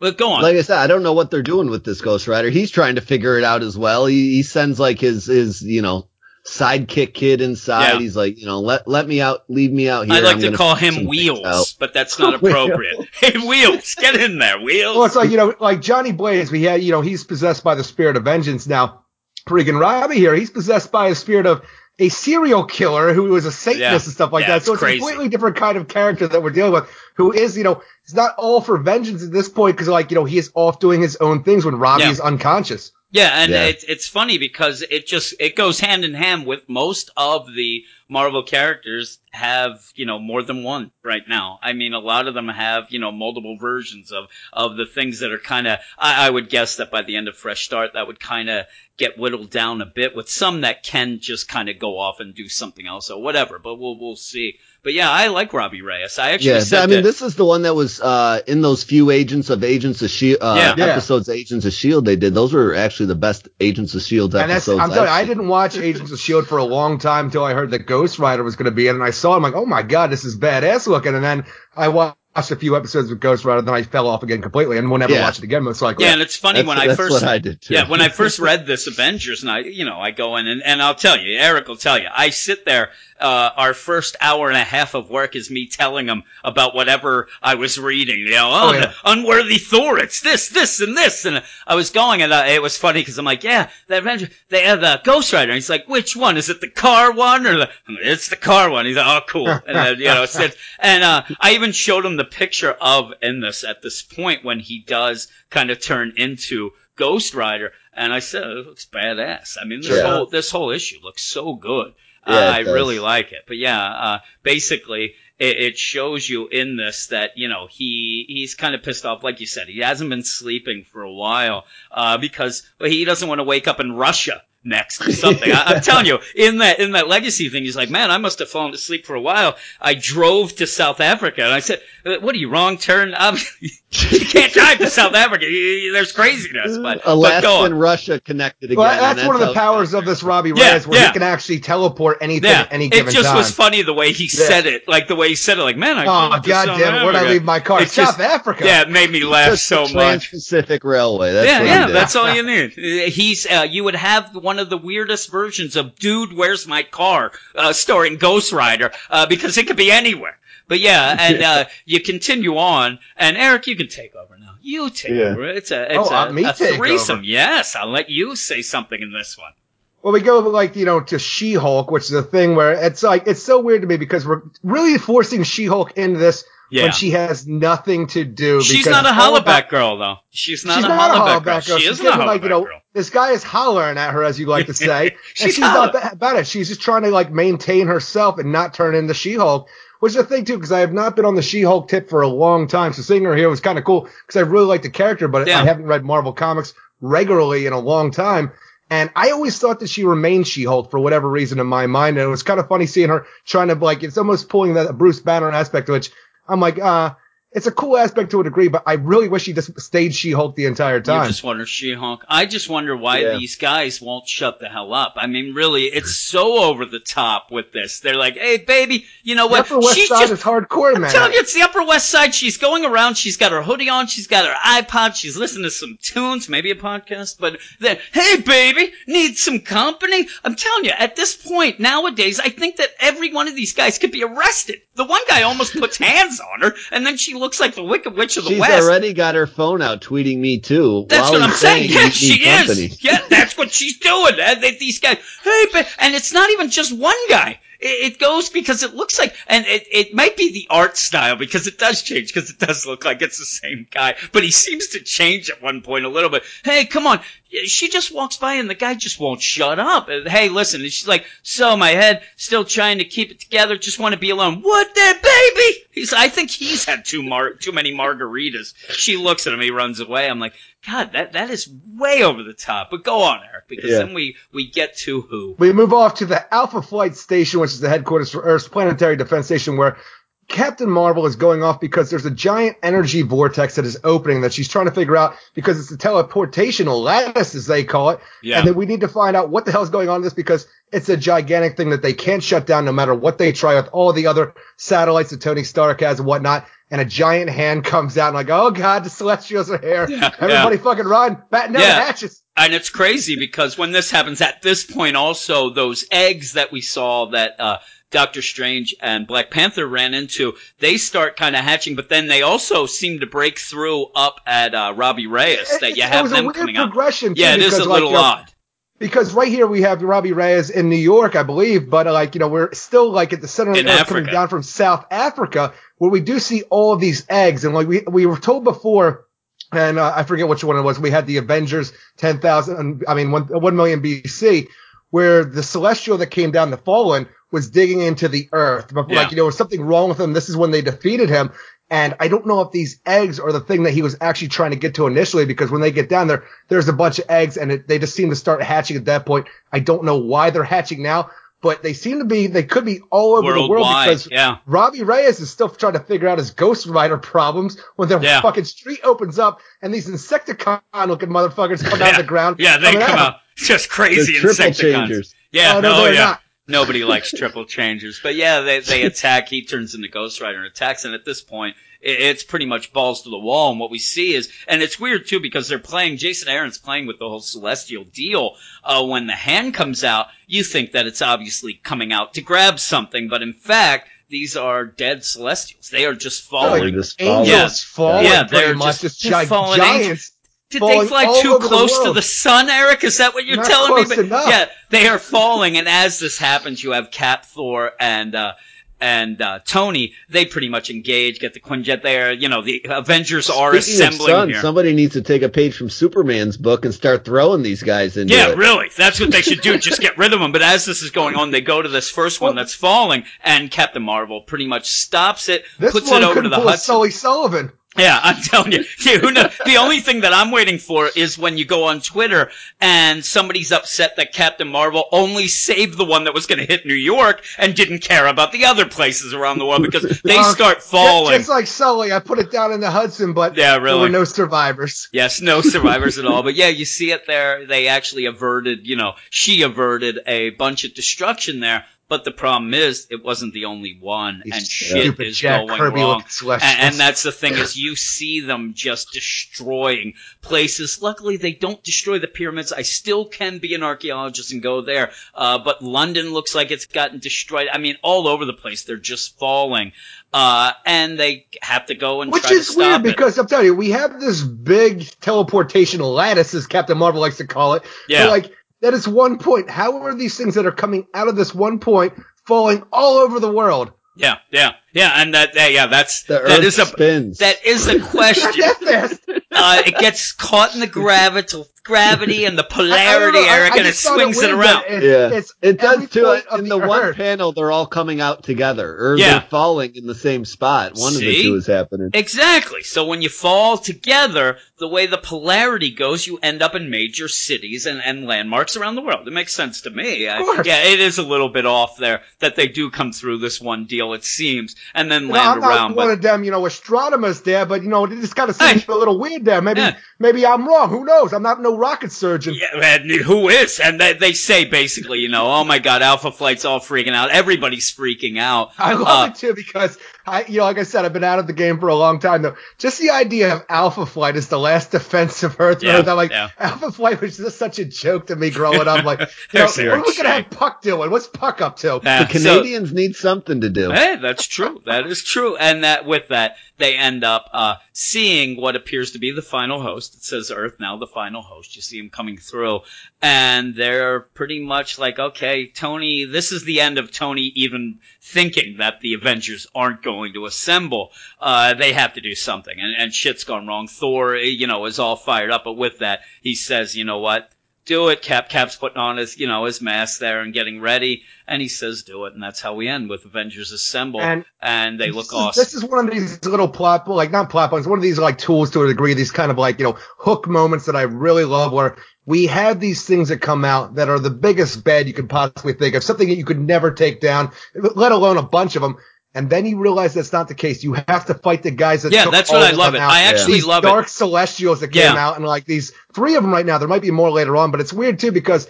S2: well, go on.
S3: Like I said, I don't know what they're doing with this Ghost Rider. He's trying to figure it out as well. He, he sends like his, his, you know, sidekick kid inside.
S2: Yeah.
S3: He's like, you know, let, let me out, leave me out here.
S2: I like
S3: I'm
S2: to
S3: gonna
S2: call him Wheels, but that's not appropriate. hey, Wheels, get in there, Wheels.
S1: Well, it's like, you know, like Johnny Blaze, we had, you know, he's possessed by the spirit of vengeance. Now, freaking Robbie here, he's possessed by a spirit of a serial killer who was a Satanist
S2: Yeah.
S1: and stuff like
S2: Yeah,
S1: that.
S2: it's
S1: So it's
S2: crazy.
S1: a completely different kind of character that we're dealing with, who is, you know, it's not all for vengeance at this point because, like, you know, he is off doing his own things when Robbie
S2: Yeah.
S1: is unconscious.
S2: Yeah, and
S3: Yeah.
S2: it's it's funny because it just it goes hand in hand with most of the Marvel characters have you know more than one right now. I mean, a lot of them have you know multiple versions of of the things that are kind of. I, I would guess that by the end of Fresh Start, that would kind of get whittled down a bit. With some that can just kind of go off and do something else or whatever. But we'll we'll see. But yeah, I like Robbie Reyes. I actually
S3: Yeah,
S2: said
S3: I mean,
S2: that-
S3: this is the one that was uh, in those few Agents of Agents of Shield uh,
S2: Yeah.
S1: Yeah.
S3: episodes. Agents of Shield they did. Those were actually the best Agents of Shield
S1: And that's,
S3: episodes.
S1: I'm telling you,
S3: I've
S1: I
S3: seen.
S1: didn't watch Agents of S.H.I.E.L.D. for a long time until I heard that Ghost Rider was going to be in, and I saw it. I'm like, oh my god, this is badass looking. And then I watched a few episodes with Ghost Rider, then I fell off again completely and will never
S3: Yeah.
S1: watch it again, most likely.
S2: yeah, and it's funny
S3: That's,
S2: when I first
S3: what I did too.
S2: Yeah, when I first read this Avengers, and I, you know, I go in and, and I'll tell you, Eric will tell you, I sit there, uh, our first hour and a half of work is me telling him about whatever I was reading, you know, oh,
S1: Oh, yeah.
S2: unworthy Thor, it's this, this, and this, and I was going, and uh, it was funny because I'm like, yeah, the Avenger, they have the Ghost Rider, and he's like, which one? Is it the car one or the, Like, it's the car one? He's like, oh, cool, and then, you know, and, uh, I even showed him the picture of in this at this point when he does kind of turn into Ghost Rider, and I said it looks badass. I mean, this
S3: Yeah.
S2: whole this whole issue looks so good.
S3: Yeah,
S2: uh, I
S3: does.
S2: really like it. But yeah, uh, basically, it, it shows you in this that you know he he's kind of pissed off, like you said. He hasn't been sleeping for a while uh, because he doesn't want to wake up in Russia next or something. I, I'm telling you, in that in that legacy thing, he's like, man, I must have fallen asleep for a while. I drove to South Africa, and I said, "Uh, what are you wrong turn? Um, you can't drive to South Africa. You- you- There's craziness, but, but
S3: Alaska
S2: go
S3: and. Russia connected again.
S1: Well,
S3: and
S1: that's, one of the
S3: how-
S1: powers of this Robbie
S2: Yeah,
S1: Reyes, where
S2: yeah.
S1: he can actually teleport anything
S2: Yeah,
S1: at any
S2: it just
S1: time.
S2: was funny the way he said it, like the way he said it, like man, I
S1: oh,
S2: drove to
S1: god
S2: South
S1: damn it, where'd I leave my car?
S2: It's
S1: South
S2: just-
S1: Africa.
S2: Yeah, it made me laugh
S3: Just
S2: so
S3: the
S2: much.
S3: Trans-Pacific Railway. That's
S2: yeah,
S3: what
S2: yeah, that's all you need. He's, uh, you would have one of the weirdest versions of "Dude, Where's My Car?" Uh, starring Ghost Rider, uh, because it could be anywhere. But yeah, and uh, you continue on, and Eric, you can take over now. You take
S3: Yeah.
S2: over. It's a, it's
S1: Oh,
S2: a,
S1: uh, me
S2: a threesome.
S1: over.
S2: Yes, I'll let you say something in this one.
S1: Well, we go like you know to She-Hulk, which is a thing where it's like it's so weird to me because we're really forcing She-Hulk into this
S2: Yeah.
S1: when she has nothing to do.
S2: She's not a hollaback girl though. She's not
S1: she's
S2: a
S1: not a
S2: hollaback girl.
S1: girl.
S2: She
S1: She's
S2: a
S1: giving, like, you know,
S2: girl.
S1: This guy is hollering at her, as you like to say. and
S2: She's
S1: she's not ba- about it. She's just trying to like maintain herself and not turn into She-Hulk. Which is the thing too, because I have not been on the She-Hulk tip for a long time. So seeing her here was kind of cool because I really like the character, but. I haven't read Marvel comics regularly in a long time. And I always thought that she remained She-Hulk for whatever reason in my mind. And it was kind of funny seeing her trying to like, it's almost pulling that Bruce Banner aspect, which I'm like, uh, it's a cool aspect to a degree, but I really wish she just stayed She-Hulk the entire
S2: You
S1: time.
S2: just wonder She-Hulk. I just wonder why
S3: Yeah.
S2: these guys won't shut the hell up. I mean, really, it's so over the top with this. They're like, "Hey, baby, you know
S1: The
S2: what?
S1: Upper West
S2: She's
S1: Side
S2: just
S1: is hardcore,
S2: I'm
S1: man.
S2: telling you, it's the Upper West Side. She's going around. She's got her hoodie on. She's got her iPod. She's listening to some tunes, maybe a podcast. But then, hey, baby, need some company? I'm telling you, at this point nowadays, I think that every one of these guys could be arrested. The one guy almost puts hands on her, and then she looks like the Wicked Witch of the
S3: She's
S2: West.
S3: She's already got her phone out tweeting me too.
S2: That's what I'm saying. Yeah, she
S3: company.
S2: is. Yeah, that's what she's doing. And these guys, hey, ba- and it's not even just one guy. It, it goes because it looks like, and it, it might be the art style because it does change because it does look like it's the same guy, but he seems to change at one point a little bit. Hey, come on. She just walks by and the guy just won't shut up. Hey, listen. And she's like, so my head still trying to keep it together. Just want to be alone. What the baby? He's, I think he's had too mar, too many margaritas. She looks at him. He runs away. I'm like, God, that, that is way over the top. But go on, Eric, because
S3: Yeah.
S2: then we, we get to who.
S1: We move off to the Alpha Flight Station, which is the headquarters for Earth's planetary defense station, where Captain Marvel is going off because there's a giant energy vortex that is opening that she's trying to figure out because it's the teleportational lattice, as they call it.
S2: Yeah.
S1: And then we need to find out what the hell is going on in this because it's a gigantic thing that they can't shut down no matter what they try with all the other satellites that Tony Stark has and whatnot. And a giant hand comes out and like, oh god, the Celestials are here.
S2: Yeah,
S1: Everybody fucking run. Batten down
S2: Yeah.
S1: the hatches.
S2: And it's crazy because when this happens at this point also, those eggs that we saw that, uh, Doctor Strange and Black Panther ran into, they start kind of hatching, but then they also seem to break through up at, uh, Robbie Reyes that you
S1: It- it
S2: have
S1: was a weird
S2: coming
S1: progression, too,
S2: Yeah, it is a
S1: like,
S2: little
S1: you know,
S2: odd.
S1: because right here we have Robbie Reyes in New York, I believe, but like you know we're still like at the center of the earth coming down from South Africa, where we do see all of these eggs, and like we we were told before. And uh, I forget which one it was. We had the Avengers 10,000, I mean, 1, 1 million BC, where the celestial that came down, the fallen, was digging into the earth. But
S2: Yeah.
S1: like, you know, there was something wrong with him. This is when they defeated him. And I don't know if these eggs are the thing that he was actually trying to get to initially, because when they get down there, there's a bunch of eggs and it, they just seem to start hatching at that point. I don't know why they're hatching now, but they seem to be, they could be all over the world because
S2: yeah.
S1: Robbie Reyes is still trying to figure out his Ghost Rider problems when the
S2: Yeah.
S1: fucking street opens up and these Insecticon looking motherfuckers come out of the ground.
S2: Yeah, they come
S1: at him.
S2: out just crazy
S3: triple
S2: Insecticons.
S3: changers.
S2: Yeah,
S1: Oh, no,
S2: oh,
S1: they're
S2: yeah.
S1: not.
S2: Nobody likes triple changers, but yeah, they they attack. He turns into Ghost Rider and attacks, and at this point, it, it's pretty much balls to the wall. And what we see is, and it's weird too because they're playing. Jason Aaron's playing with the whole celestial deal. Uh, when the hand comes out, you think that it's obviously coming out to grab something, but in fact, these are dead celestials. They are just falling.
S1: like
S3: They're just
S1: angels
S2: Yeah.
S1: falling
S2: Yeah, they're
S1: much,
S2: just-
S1: just,
S2: just
S1: gi-
S2: fallen
S1: giants.
S2: Did they fly too
S1: over the
S2: close to the sun, Eric? Is that what you're
S1: Not
S2: telling me? But
S1: enough.
S2: yeah, they are falling, and as this happens, you have Cap, Thor, and uh, and uh, Tony. They pretty much engage, get the Quinjet there. You know, the Avengers are
S3: Speaking
S2: assembling
S3: sun,
S2: here.
S3: somebody needs to take a page from Superman's book and start throwing these guys into
S2: Yeah,
S3: it.
S2: really. That's what they should do. Just get rid of them. But as this is going on, they go to this first one that's falling, and Captain Marvel pretty much stops it,
S1: This
S2: puts it over to the Hudson.
S1: Sully Sullivan.
S2: Yeah, I'm telling you. Yeah, who knows? The only thing that I'm waiting for is when you go on Twitter and somebody's upset that Captain Marvel only saved the one that was going to hit New York and didn't care about the other places around the world because they
S1: Uh,
S2: start falling.
S1: just like Sully, I put it down in the Hudson, but
S2: Yeah, really.
S1: there were no survivors.
S2: Yes, no survivors at all. But yeah, you see it there. They actually averted, you know, she averted a bunch of destruction there. But the problem is, it wasn't the only one,
S1: These
S2: and shit is
S1: Jack
S2: going
S1: Kirby
S2: wrong. And, and that's the thing is you see them just destroying places. Luckily, they don't destroy the pyramids. I still can be an archaeologist and go there. Uh, but London looks like it's gotten destroyed. I mean, all over the place. They're just falling. Uh, and they have to go and
S1: Which
S2: try to
S1: is weird
S2: it.
S1: because I'm telling you, we have this big teleportation lattice, as Captain Marvel likes to call it.
S2: Yeah.
S1: Like, that is one point. How are these things that are coming out of this one point falling all over the world?
S2: Yeah, yeah. Yeah, and that, that yeah, that's
S3: The
S2: that
S3: Earth
S2: is a
S3: spins.
S2: that is the question. Uh, it gets caught in the gravity, gravity and the
S1: I- I
S2: polarity,
S1: know, I-
S2: Eric,
S1: I
S2: and it swings it
S1: weird
S2: around.
S1: that It's,
S3: Yeah.
S1: it's
S3: It does too. In the,
S1: the
S3: one
S1: Earth.
S3: panel, they're all coming out together, or
S2: Yeah.
S3: they're falling in the same spot. One of the two is happening.
S2: Exactly. So when you fall together, the way the polarity goes, you end up in major cities and, and landmarks around the world. It makes sense to me. I-
S1: course.
S2: yeah, it is a little bit off there that they do come through this one deal, it seems, and then
S1: You know,
S2: land
S1: I'm not
S2: around.
S1: one
S2: But
S1: of them, you know, astronomers there, but you know, it just kind of
S2: Hey.
S1: seems a little weird there. Maybe,
S2: Yeah.
S1: maybe I'm wrong. Who knows? I'm not no rocket surgeon.
S2: yeah, who is? And they, they say basically, you know, oh my God, Alpha Flight's all freaking out. Everybody's freaking out.
S1: I love
S2: Uh,
S1: it too because I, you know, like I said, I've been out of the game for a long time though. Just the idea of Alpha Flight as the last defensive Earth
S2: Yeah,
S1: Earth, I'm like,
S2: yeah.
S1: Alpha Flight was just such a joke to me growing up. Like, you know, what are we gonna have Puck doing? What's Puck up to?
S2: Yeah,
S3: The
S2: so-
S3: Canadians need something to do.
S2: Hey, that's true. That is true. And that with that, they end up uh, seeing what appears to be the final host. It says Earth now, the final host. You see him coming through, and they're pretty much like, okay, Tony, this is the end of Tony even thinking that the Avengers aren't going to assemble. Uh, they have to do something, and, and shit's gone wrong. Thor, you know, is all fired up, but with that, he says, you know what? Do it. Cap Cap's putting on his, you know, his mask there and getting ready, and he says, "Do it." And that's how we end with Avengers Assemble, and,
S1: And
S2: they look
S1: is,
S2: awesome.
S1: This is one of these little plot, like not plot points, one of these like tools to a degree, these kind of like, you know, hook moments that I really love where we have these things that come out that are the biggest bed you could possibly think of, something that you could never take down, let alone a bunch of them. And then you realize that's not the case. You have to fight the guys that
S2: yeah, that's what I love it.
S1: out.
S2: I actually
S1: these
S2: love
S1: dark
S2: it.
S1: celestials that came
S2: Yeah.
S1: out and like these three of them right now. There might be more later on, but it's weird too because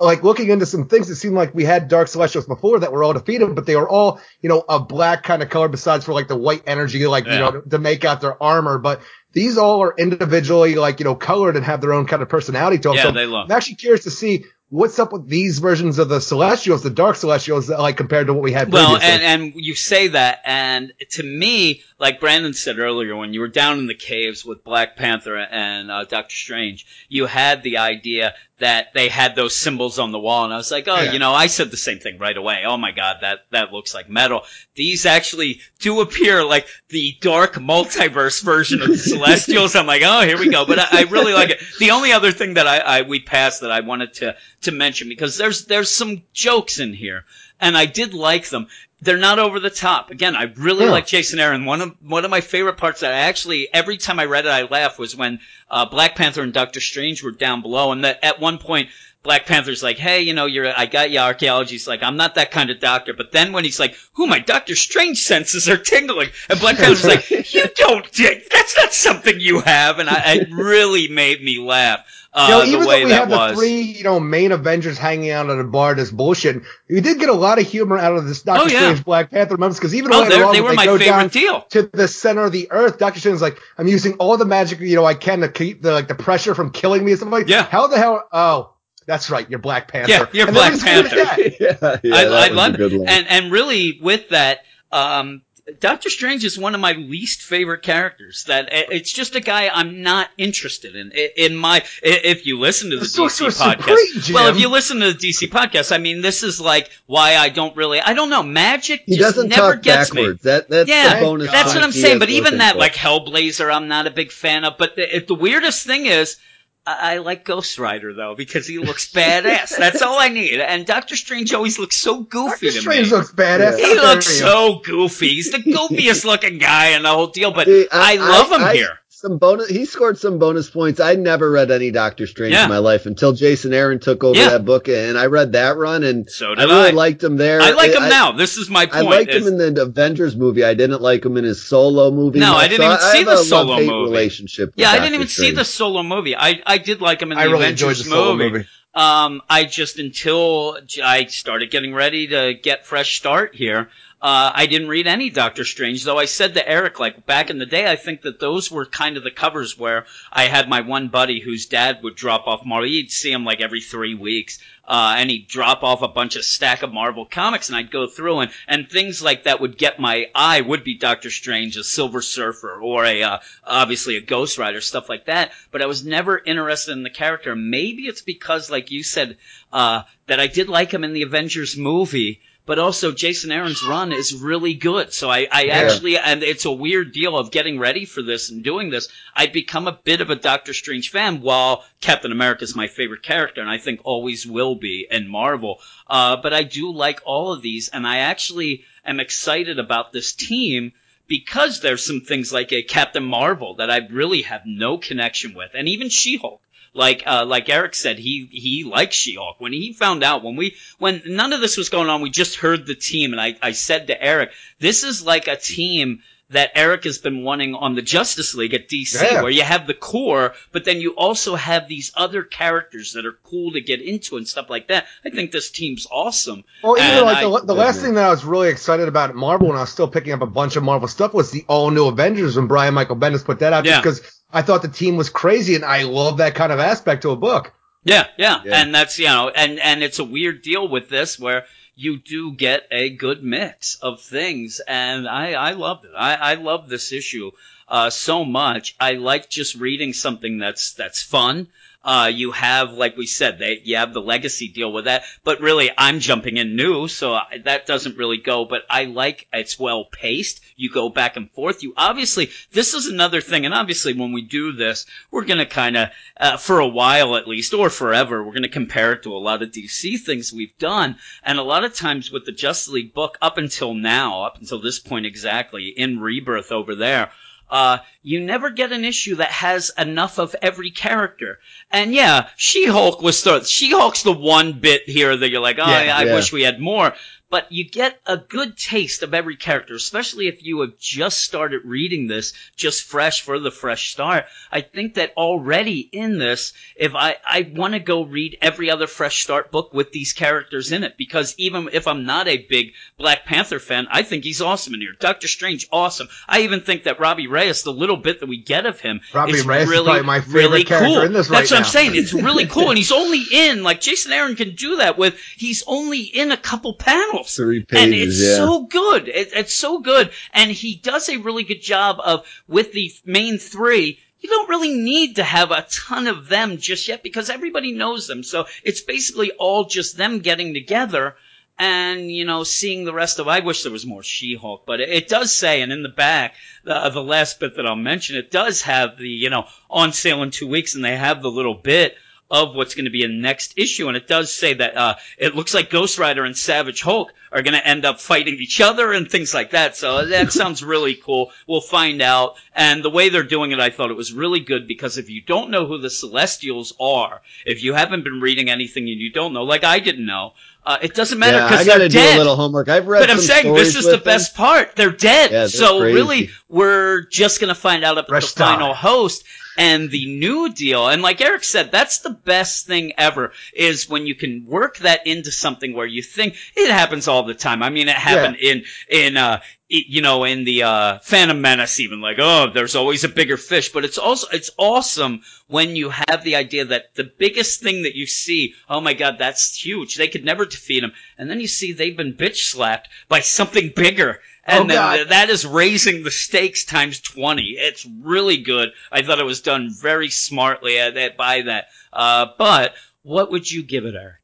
S1: like looking into some things, it seemed like we had dark celestials before that were all defeated, but they were all, you know, a black kind of color besides for like the white energy, like, you know, to make out their armor. But these all are individually like, you know, colored and have their own kind of personality to them.
S2: Yeah,
S1: so
S2: they look.
S1: I'm actually curious to see what's up with these versions of the celestials, the dark celestials, like compared to what we had
S2: Well,
S1: previously.
S2: and, and you say that, and to me, like Brandon said earlier, when you were down in the caves with Black Panther and uh, Doctor Strange, you had the idea that they had those symbols on the wall, and I was like, oh,
S1: Yeah.
S2: you know, I said the same thing right away. Oh my God, that that looks like metal. These actually do appear like the dark multiverse version of the Celestials. I'm like, oh, here we go. But I, I really like it. The only other thing that I, I we passed that I wanted to to mention because there's there's some jokes in here, and I did like them. They're not over the top. Again, I really
S1: Yeah.
S2: like Jason Aaron. One of one of my favorite parts that I actually every time I read it I laughed was when uh, Black Panther and Doctor Strange were down below, and that at one point. Black Panther's like, hey, you know, you're, I got you archaeology's like, I'm not that kind of doctor. But then when he's like, who, my Doctor Strange senses are tingling. And Black Panther's like, you don't, that's not something you have. And I, it really made me laugh. Uh,
S1: you know,
S2: the
S1: even
S2: way
S1: though we
S2: that
S1: had
S2: was.
S1: the three, you know, main Avengers hanging out at a bar, this bullshit, we did get a lot of humor out of this Doctor
S2: Oh, yeah.
S1: Strange Black Panther moments because even
S2: Oh,
S1: later
S2: they're-
S1: on,
S2: they
S1: when
S2: were my
S1: go
S2: favorite
S1: down
S2: deal.
S1: to the center of the Earth. Doctor Strange's like, I'm using all the magic, you know, I can to keep the like the pressure from killing me and stuff like.
S2: Yeah.
S1: How the hell? Oh, that's right, you're Black Panther.
S2: Yeah, you're
S1: And
S2: Black
S1: we just leave it
S2: Panther.
S1: at
S3: yeah, yeah,
S2: I, I love it. And and really with that, um, Doctor Strange is one of my least favorite characters. That eh, it's just a guy I'm not interested in. In my, if you listen to the
S1: The
S2: DC
S1: Sorcerer
S2: podcast,
S1: Supreme,
S2: well, if you listen to the DC podcast, I mean, this is like why I don't really, I don't know, magic
S3: he
S2: just
S3: doesn't
S2: never
S3: talk
S2: gets me.
S3: backwards. That that's
S2: Yeah,
S3: the bonus.
S2: That's what I'm saying. But even that,
S3: for.
S2: like Hellblazer, I'm not a big fan of. But the, the weirdest thing is, I, I like Ghost Rider though because he looks badass. That's all I need. And Doctor Strange always looks so goofy
S1: Doctor Strange
S2: me.
S1: looks badass.
S2: he looks so goofy. He's the goofiest looking guy in the whole deal. But
S3: See,
S2: I, love him
S3: I-
S2: here.
S3: Some bonus. He scored some bonus points. I never read any Doctor Strange
S2: Yeah.
S3: in my life until Jason Aaron took over
S2: Yeah.
S3: that book, and I read that run, and
S2: So
S3: I really
S2: I.
S3: liked him there.
S2: I like him
S3: I-
S2: now. This is my point.
S3: I liked
S2: is-
S3: him in the Avengers movie. I didn't like him in his solo movie.
S2: No, I didn't
S3: So
S2: even see the solo movie.
S3: relationship. with
S2: yeah, I didn't
S3: Doctor
S2: even see the solo movie. I, I did like him in the
S1: I really
S2: Avengers
S1: enjoyed the solo
S2: movie.
S1: movie.
S2: Um, I just until I started getting ready to get fresh start here. Uh, I didn't read any Doctor Strange, though I said to Eric, like back in the day, I think that those were kind of the covers where I had my one buddy whose dad would drop off Marvel. You'd see him like every three weeks, uh, and he'd drop off a bunch of stack of Marvel comics, and I'd go through and and things like that would get my eye. Would be Doctor Strange, a Silver Surfer, or a uh, obviously a Ghost Rider, stuff like that. But I was never interested in the character. Maybe it's because, like you said, uh, that I did like him in the Avengers movie. But also Jason Aaron's run is really good. So I, I actually, and it's a weird deal of getting ready for this and doing this. I'd become a bit of a Doctor Strange fan while Captain America is my favorite character and I think always will be in Marvel. Uh, but I do like all of these and I actually am excited about this team because there's some things like a Captain Marvel that I really have no connection with, and even She-Hulk. Like uh, like Eric said, he he likes She-Hulk. When he found out when we when none of this was going on, we just heard the team, and I I said to Eric, this is like a team that Eric has been wanting on the Justice League at DC,
S1: Yeah.
S2: where you have the core, but then you also have these other characters that are cool to get into and stuff like that. I think this team's awesome.
S1: Well, even
S2: And
S1: like
S2: I-
S1: the, the last thing that I was really excited about at Marvel, and I was still picking up a bunch of Marvel stuff, was the all new Avengers when Brian Michael Bendis put that out.
S2: Yeah.
S1: Because I thought the team was crazy, and I love that kind of aspect to a book.
S2: Yeah, yeah,
S3: Yeah.
S2: and that's you know, and and it's a weird deal with this where you do get a good mix of things, and I I loved it. I I love this issue uh so much. I like just reading something that's that's fun. Uh, you have, like we said, they, you have the legacy deal with that, but really I'm jumping in new, so I, that doesn't really go, but I like, it's well paced. You go back and forth. You obviously, this is another thing, and obviously when we do this, we're gonna kinda, uh, for a while at least, or forever, we're gonna compare it to a lot of DC things we've done, and a lot of times with the Justice League book, up until now, up until this point exactly, in Rebirth over there, uh, you never get an issue that has enough of every character. And yeah, She-Hulk was the, She-Hulk's the one bit here that you're like, oh,
S1: Yeah,
S2: I, I
S3: yeah.
S2: wish we had more. But you get a good taste of every character, especially if you have just started reading this, just fresh for the fresh start. I think that already in this, if I, I want to go read every other fresh start book with these characters in it, because even if I'm not a big Black Panther fan, I think he's awesome in here. Doctor Strange, awesome. I even think that Robbie Reyes, the little bit that we get of him,
S1: Robbie
S2: is
S1: Reyes
S2: really,
S1: probably my favorite
S2: really
S1: character
S2: cool.
S1: in this
S2: That's
S1: right
S2: what I'm saying. It's really cool, and he's only in like Jason Aaron can do that with. He's only in a couple panels.
S3: Three
S2: And it's
S3: yeah.
S2: so good. It, it's so good. And he does a really good job of, with the main three, you don't really need to have a ton of them just yet because everybody knows them. So it's basically all just them getting together and, you know, seeing the rest of, I wish there was more She-Hulk, but it, it does say, and in the back, the, the last bit that I'll mention, it does have the, you know, on sale in two weeks and they have the little bit of what's going to be a next issue, and it does say that uh, it looks like Ghost Rider and Savage Hulk are going to end up fighting each other and things like that. So that sounds really cool. We'll find out. And the way they're doing it, I thought it was really good because if you don't know who the Celestials are, if you haven't been reading anything and you don't know, like I didn't know, uh, it doesn't matter
S3: yeah, I
S2: because
S3: got
S2: they're
S3: to do a little homework. I've read
S2: But I'm saying this is the
S3: them.
S2: best part. They're dead.
S3: Yeah, they're
S2: so
S3: crazy.
S2: really, we're just gonna find out
S1: about
S2: the final host and the new deal. And like Eric said, that's the best thing ever is when you can work that into something where you think it happens all the time. I mean, it happened in in uh you know in the uh Phantom Menace even like oh there's always a bigger fish but it's also it's awesome when you have the idea that the biggest thing that you see oh my god that's huge they could never defeat him and then you see they've been bitch slapped by something bigger and
S1: Oh,
S2: then that is raising the stakes times 20 it's really good i thought it was done very smartly at, at, by that uh but what would you give it eric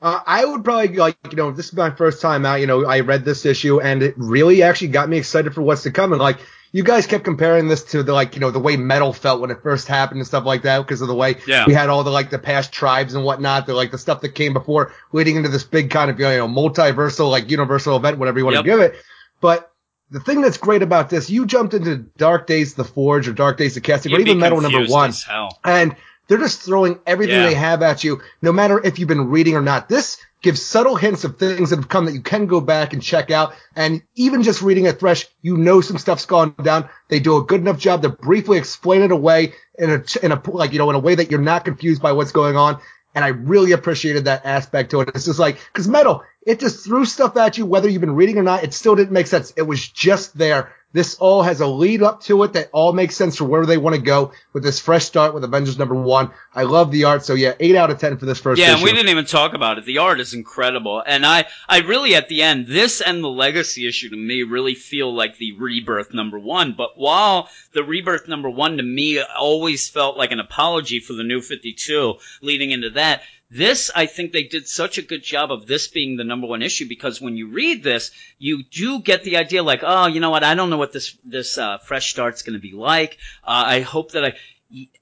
S1: Uh, I would probably like, you know, this is my first time out. You know, I read this issue and it really actually got me excited for what's to come. And like, you guys kept comparing this to the like, you know, the way metal felt when it first happened and stuff like that because of the way
S2: Yeah.
S1: we had all the like the past tribes and whatnot, the like the stuff that came before leading into this big kind of, you know, multiversal, like universal event, whatever you want
S2: Yep.
S1: to give it. But the thing that's great about this, you jumped into Dark Days the Forge or Dark Days the Casting, or even Metal number one. And they're just throwing everything
S2: Yeah.
S1: they have at you, no matter if you've been reading or not. This gives subtle hints of things that have come that you can go back and check out. And even just reading it fresh, you know some stuff's gone down. They do a good enough job to briefly explain it away in a, in a, like, you know, in a way that you're not confused by what's going on. And I really appreciated that aspect to it. It's just like, cause metal, it just threw stuff at you, whether you've been reading or not. It still didn't make sense. It was just there. This all has a lead up to it that all makes sense for where they want to go with this fresh start with Avengers number one. I love the art. So yeah, eight out of 10 for this first
S2: Yeah,
S1: issue.
S2: and we didn't even talk about it. The art is incredible. And I, I really, at the end, this and the Legacy issue to me really feel like the Rebirth number one. But while the Rebirth number one to me always felt like an apology for the New 52 leading into that, This, I think they did such a good job of this being the number one issue because when you read this, you do get the idea like, oh, you know what? I don't know what this, this, uh, fresh start's going to be like. Uh, I hope that I,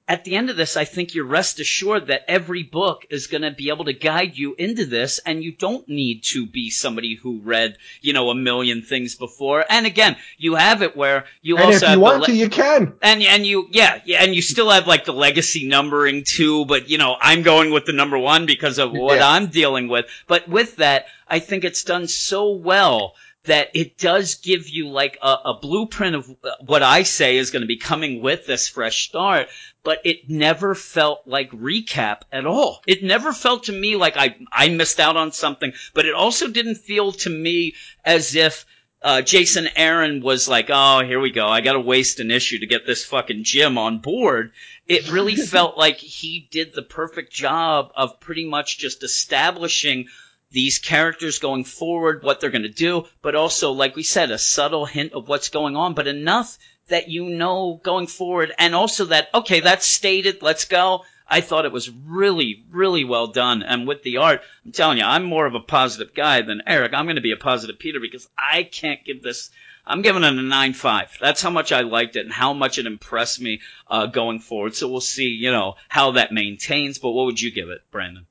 S2: at the end of this, I think you're rest assured that every book is going to be able to guide you into this, and you don't need to be somebody who read, you know, a million things before. And again, you have it where you
S1: And
S2: also
S1: if you
S2: the
S1: want
S2: le-
S1: to, you can.
S2: and and you yeah yeah and you still have like the legacy numbering too but you know i'm going with the number one because of what
S1: Yeah.
S2: i'm dealing with but with that i think it's done so well that it does give you like a, a blueprint of what i say is going to be coming with this fresh start but it never felt like recap at all it never felt to me like i i missed out on something but it also didn't feel to me as if uh, Jason Aaron was like, oh, here we go. I got to waste an issue to get this fucking Jim on board. It really felt like he did the perfect job of pretty much just establishing these characters going forward, what they're going to do, but also, like we said, a subtle hint of what's going on, but enough that you know going forward, and also that, okay, that's stated, let's go. I thought it was really, really well done. And with the art, I'm telling you, I'm more of a positive guy than Eric. I'm going to be a positive Peter because I can't give this. I'm giving it a nine five. That's how much I liked it and how much it impressed me uh, going forward. So we'll see, you know, how that maintains. But what would you give it, Brandon?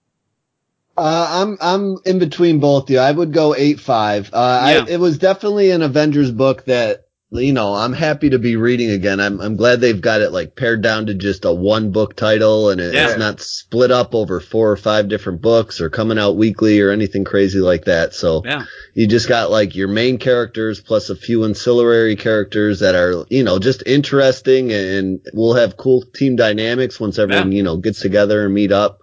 S3: Uh, I'm I'm in between both of you. I would go eight five. Uh,
S2: Yeah.
S3: I, it was definitely an Avengers book that you know I'm happy to be reading again. I'm I'm glad they've got it like pared down to just a one book title and it,
S2: Yeah.
S3: it's not split up over four or five different books or coming out weekly or anything crazy like that. So
S2: Yeah.
S3: you just got like your main characters plus a few ancillary characters that are you know just interesting and we'll have cool team dynamics once everyone you know gets together and meet up.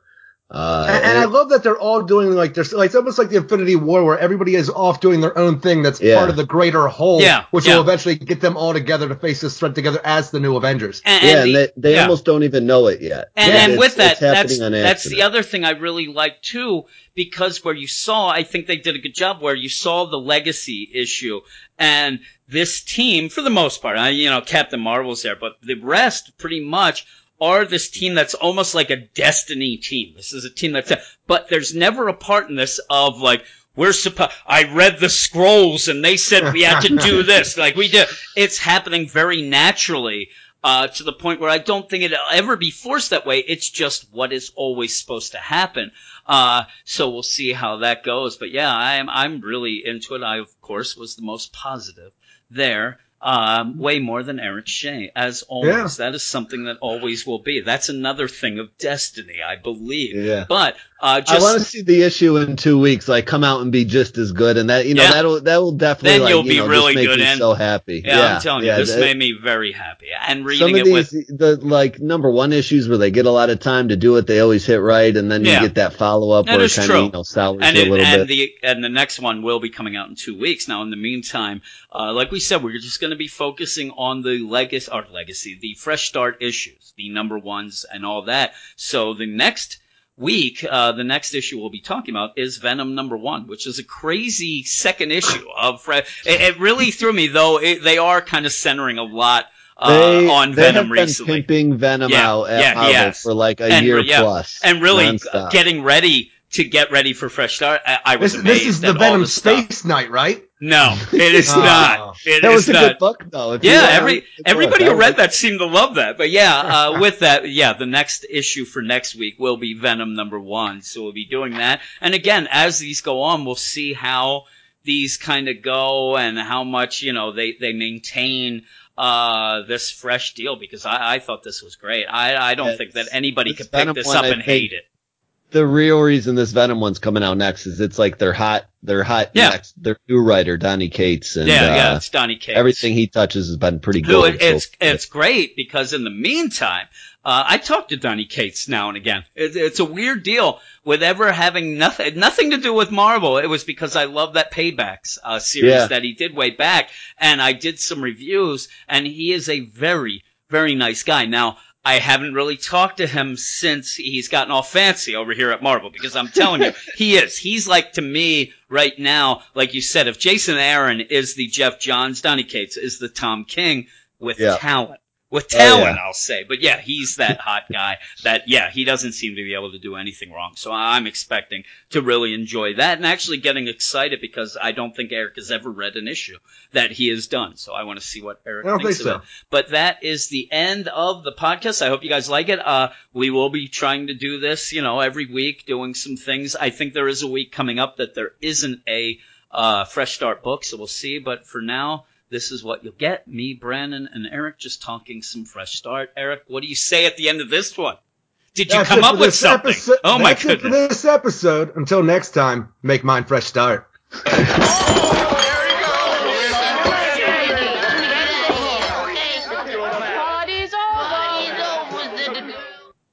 S3: Uh,
S1: And, and I love that they're all doing like there's like it's almost like the Infinity War where everybody is off doing their own thing that's
S3: Yeah.
S1: part of the greater whole,
S2: Yeah,
S1: which
S2: yeah.
S1: will eventually get them all together to face this threat together as the new Avengers.
S2: And,
S3: yeah,
S2: and
S3: and
S2: the-
S3: they, they
S2: yeah.
S3: almost don't even know it yet.
S2: And,
S3: Yeah,
S2: and with that, that's that's the other thing I really like too, because where you saw, I think they did a good job where you saw the legacy issue, and this team, for the most part, I, you know, Captain Marvel's there, but the rest pretty much are this team that's almost like a destiny team. This is a team that's, but there's never a part in this of like. We're supposed. I read the scrolls and they said we had to do this. Like we did. It's happening very naturally uh, to the point where I don't think it'll ever be forced that way. It's just what is always supposed to happen. Uh, so we'll see how that goes. But yeah, I'm I'm really into it. I of course was the most positive there. Um, way more than Eric Shea, as always. That is something that always will be. That's another thing of destiny, I believe.
S3: Yeah.
S2: But uh,
S3: I want to see the issue in two weeks, like come out and be just as good, and that you know
S2: Yeah.
S3: that'll that will definitely
S2: Then
S3: like,
S2: you'll
S3: you
S2: be
S3: know,
S2: really
S3: just make
S2: good
S3: me
S2: and-
S3: so happy.
S2: yeah, I'm telling you, this
S3: that-
S2: made me very happy. And
S3: some
S2: reading
S3: of
S2: it with
S3: these the like number one issues where they get a lot of time to do it, they always hit right, and then
S2: Yeah.
S3: you get that follow up where it kind of you know sours
S2: and
S3: you a
S2: it,
S3: little
S2: and
S3: bit.
S2: the and the next one will be coming out in two weeks. Now, in the meantime, uh, like we said, we're just going to be focusing on the legacy, or legacy, the fresh start issues, the number ones, and all that. So the next week, uh, the next issue we'll be talking about is Venom number one, which is a crazy second issue of. It, it really threw me though. It, they are kind of centering a lot. Uh,
S3: they,
S2: on
S3: they
S2: Venom
S3: have
S2: recently.
S3: been pimping Venom
S2: Yeah,
S3: out at
S2: yeah, yes.
S3: for like a
S2: And
S3: year
S2: yeah,
S3: plus,
S2: and really
S3: nonstop.
S2: getting ready to get ready for fresh start. I, I was
S1: This,
S2: amazed
S1: this is the Venom
S2: the stuff.
S1: Space Knight, right?
S2: No, it is
S1: Oh.
S2: not. It
S3: that
S2: is
S3: was a
S2: not.
S3: good book though.
S2: Yeah, every
S3: the book,
S2: everybody who read that seemed to love that. But yeah, uh, with that, yeah, the next issue for next week will be Venom number one. So we'll be doing that. And again, as these go on, we'll see how these kind of go and how much you know they they maintain uh this fresh deal because I, I thought this was great. I I don't
S3: Yeah,
S2: think that anybody could pick this
S3: one,
S2: up
S3: I
S2: and
S3: think-
S2: hate it.
S3: The real reason this Venom one's coming out next is it's like their hot, their hot
S2: Yeah.
S3: next, their new writer Donny Cates, and
S2: yeah, yeah,
S3: uh,
S2: it's Donny Cates.
S3: everything he touches has been pretty good.
S2: it, it's it's great because in the meantime, uh, I talk to Donny Cates now and again. It, it's a weird deal with ever having nothing nothing to do with Marvel. It was because I love that Paybacks uh, series
S3: Yeah.
S2: that he did way back, and I did some reviews, and he is a very very nice guy. Now. I haven't really talked to him since he's gotten all fancy over here at Marvel because I'm telling you, he is. He's like to me right now, like you said, if Jason Aaron is the Geoff Johns, Donny Cates is the Tom King with
S3: Yeah.
S2: talent with talent,
S3: Oh, yeah.
S2: I'll say. But yeah, he's that hot guy that, yeah, he doesn't seem to be able to do anything wrong. So I'm expecting to really enjoy that and actually getting excited because I don't think Eric has ever read an issue that he has done. So I want to see what Eric
S1: I
S2: thinks
S1: think
S2: of it. But that is the end of the podcast. I hope you guys like it. Uh, we will be trying to do this, you know, every week, doing some things. I think there is a week coming up that there isn't a uh, fresh start book, so we'll see. But for now, this is what you'll get. Me, Brandon, and Eric just talking some fresh start. Eric, what do you say at the end of this one? Did you
S1: That's
S2: come up with something?
S1: episode-
S2: oh my
S1: That's it for
S2: goodness.
S1: this episode. Until next time, make mine fresh start.
S4: Oh,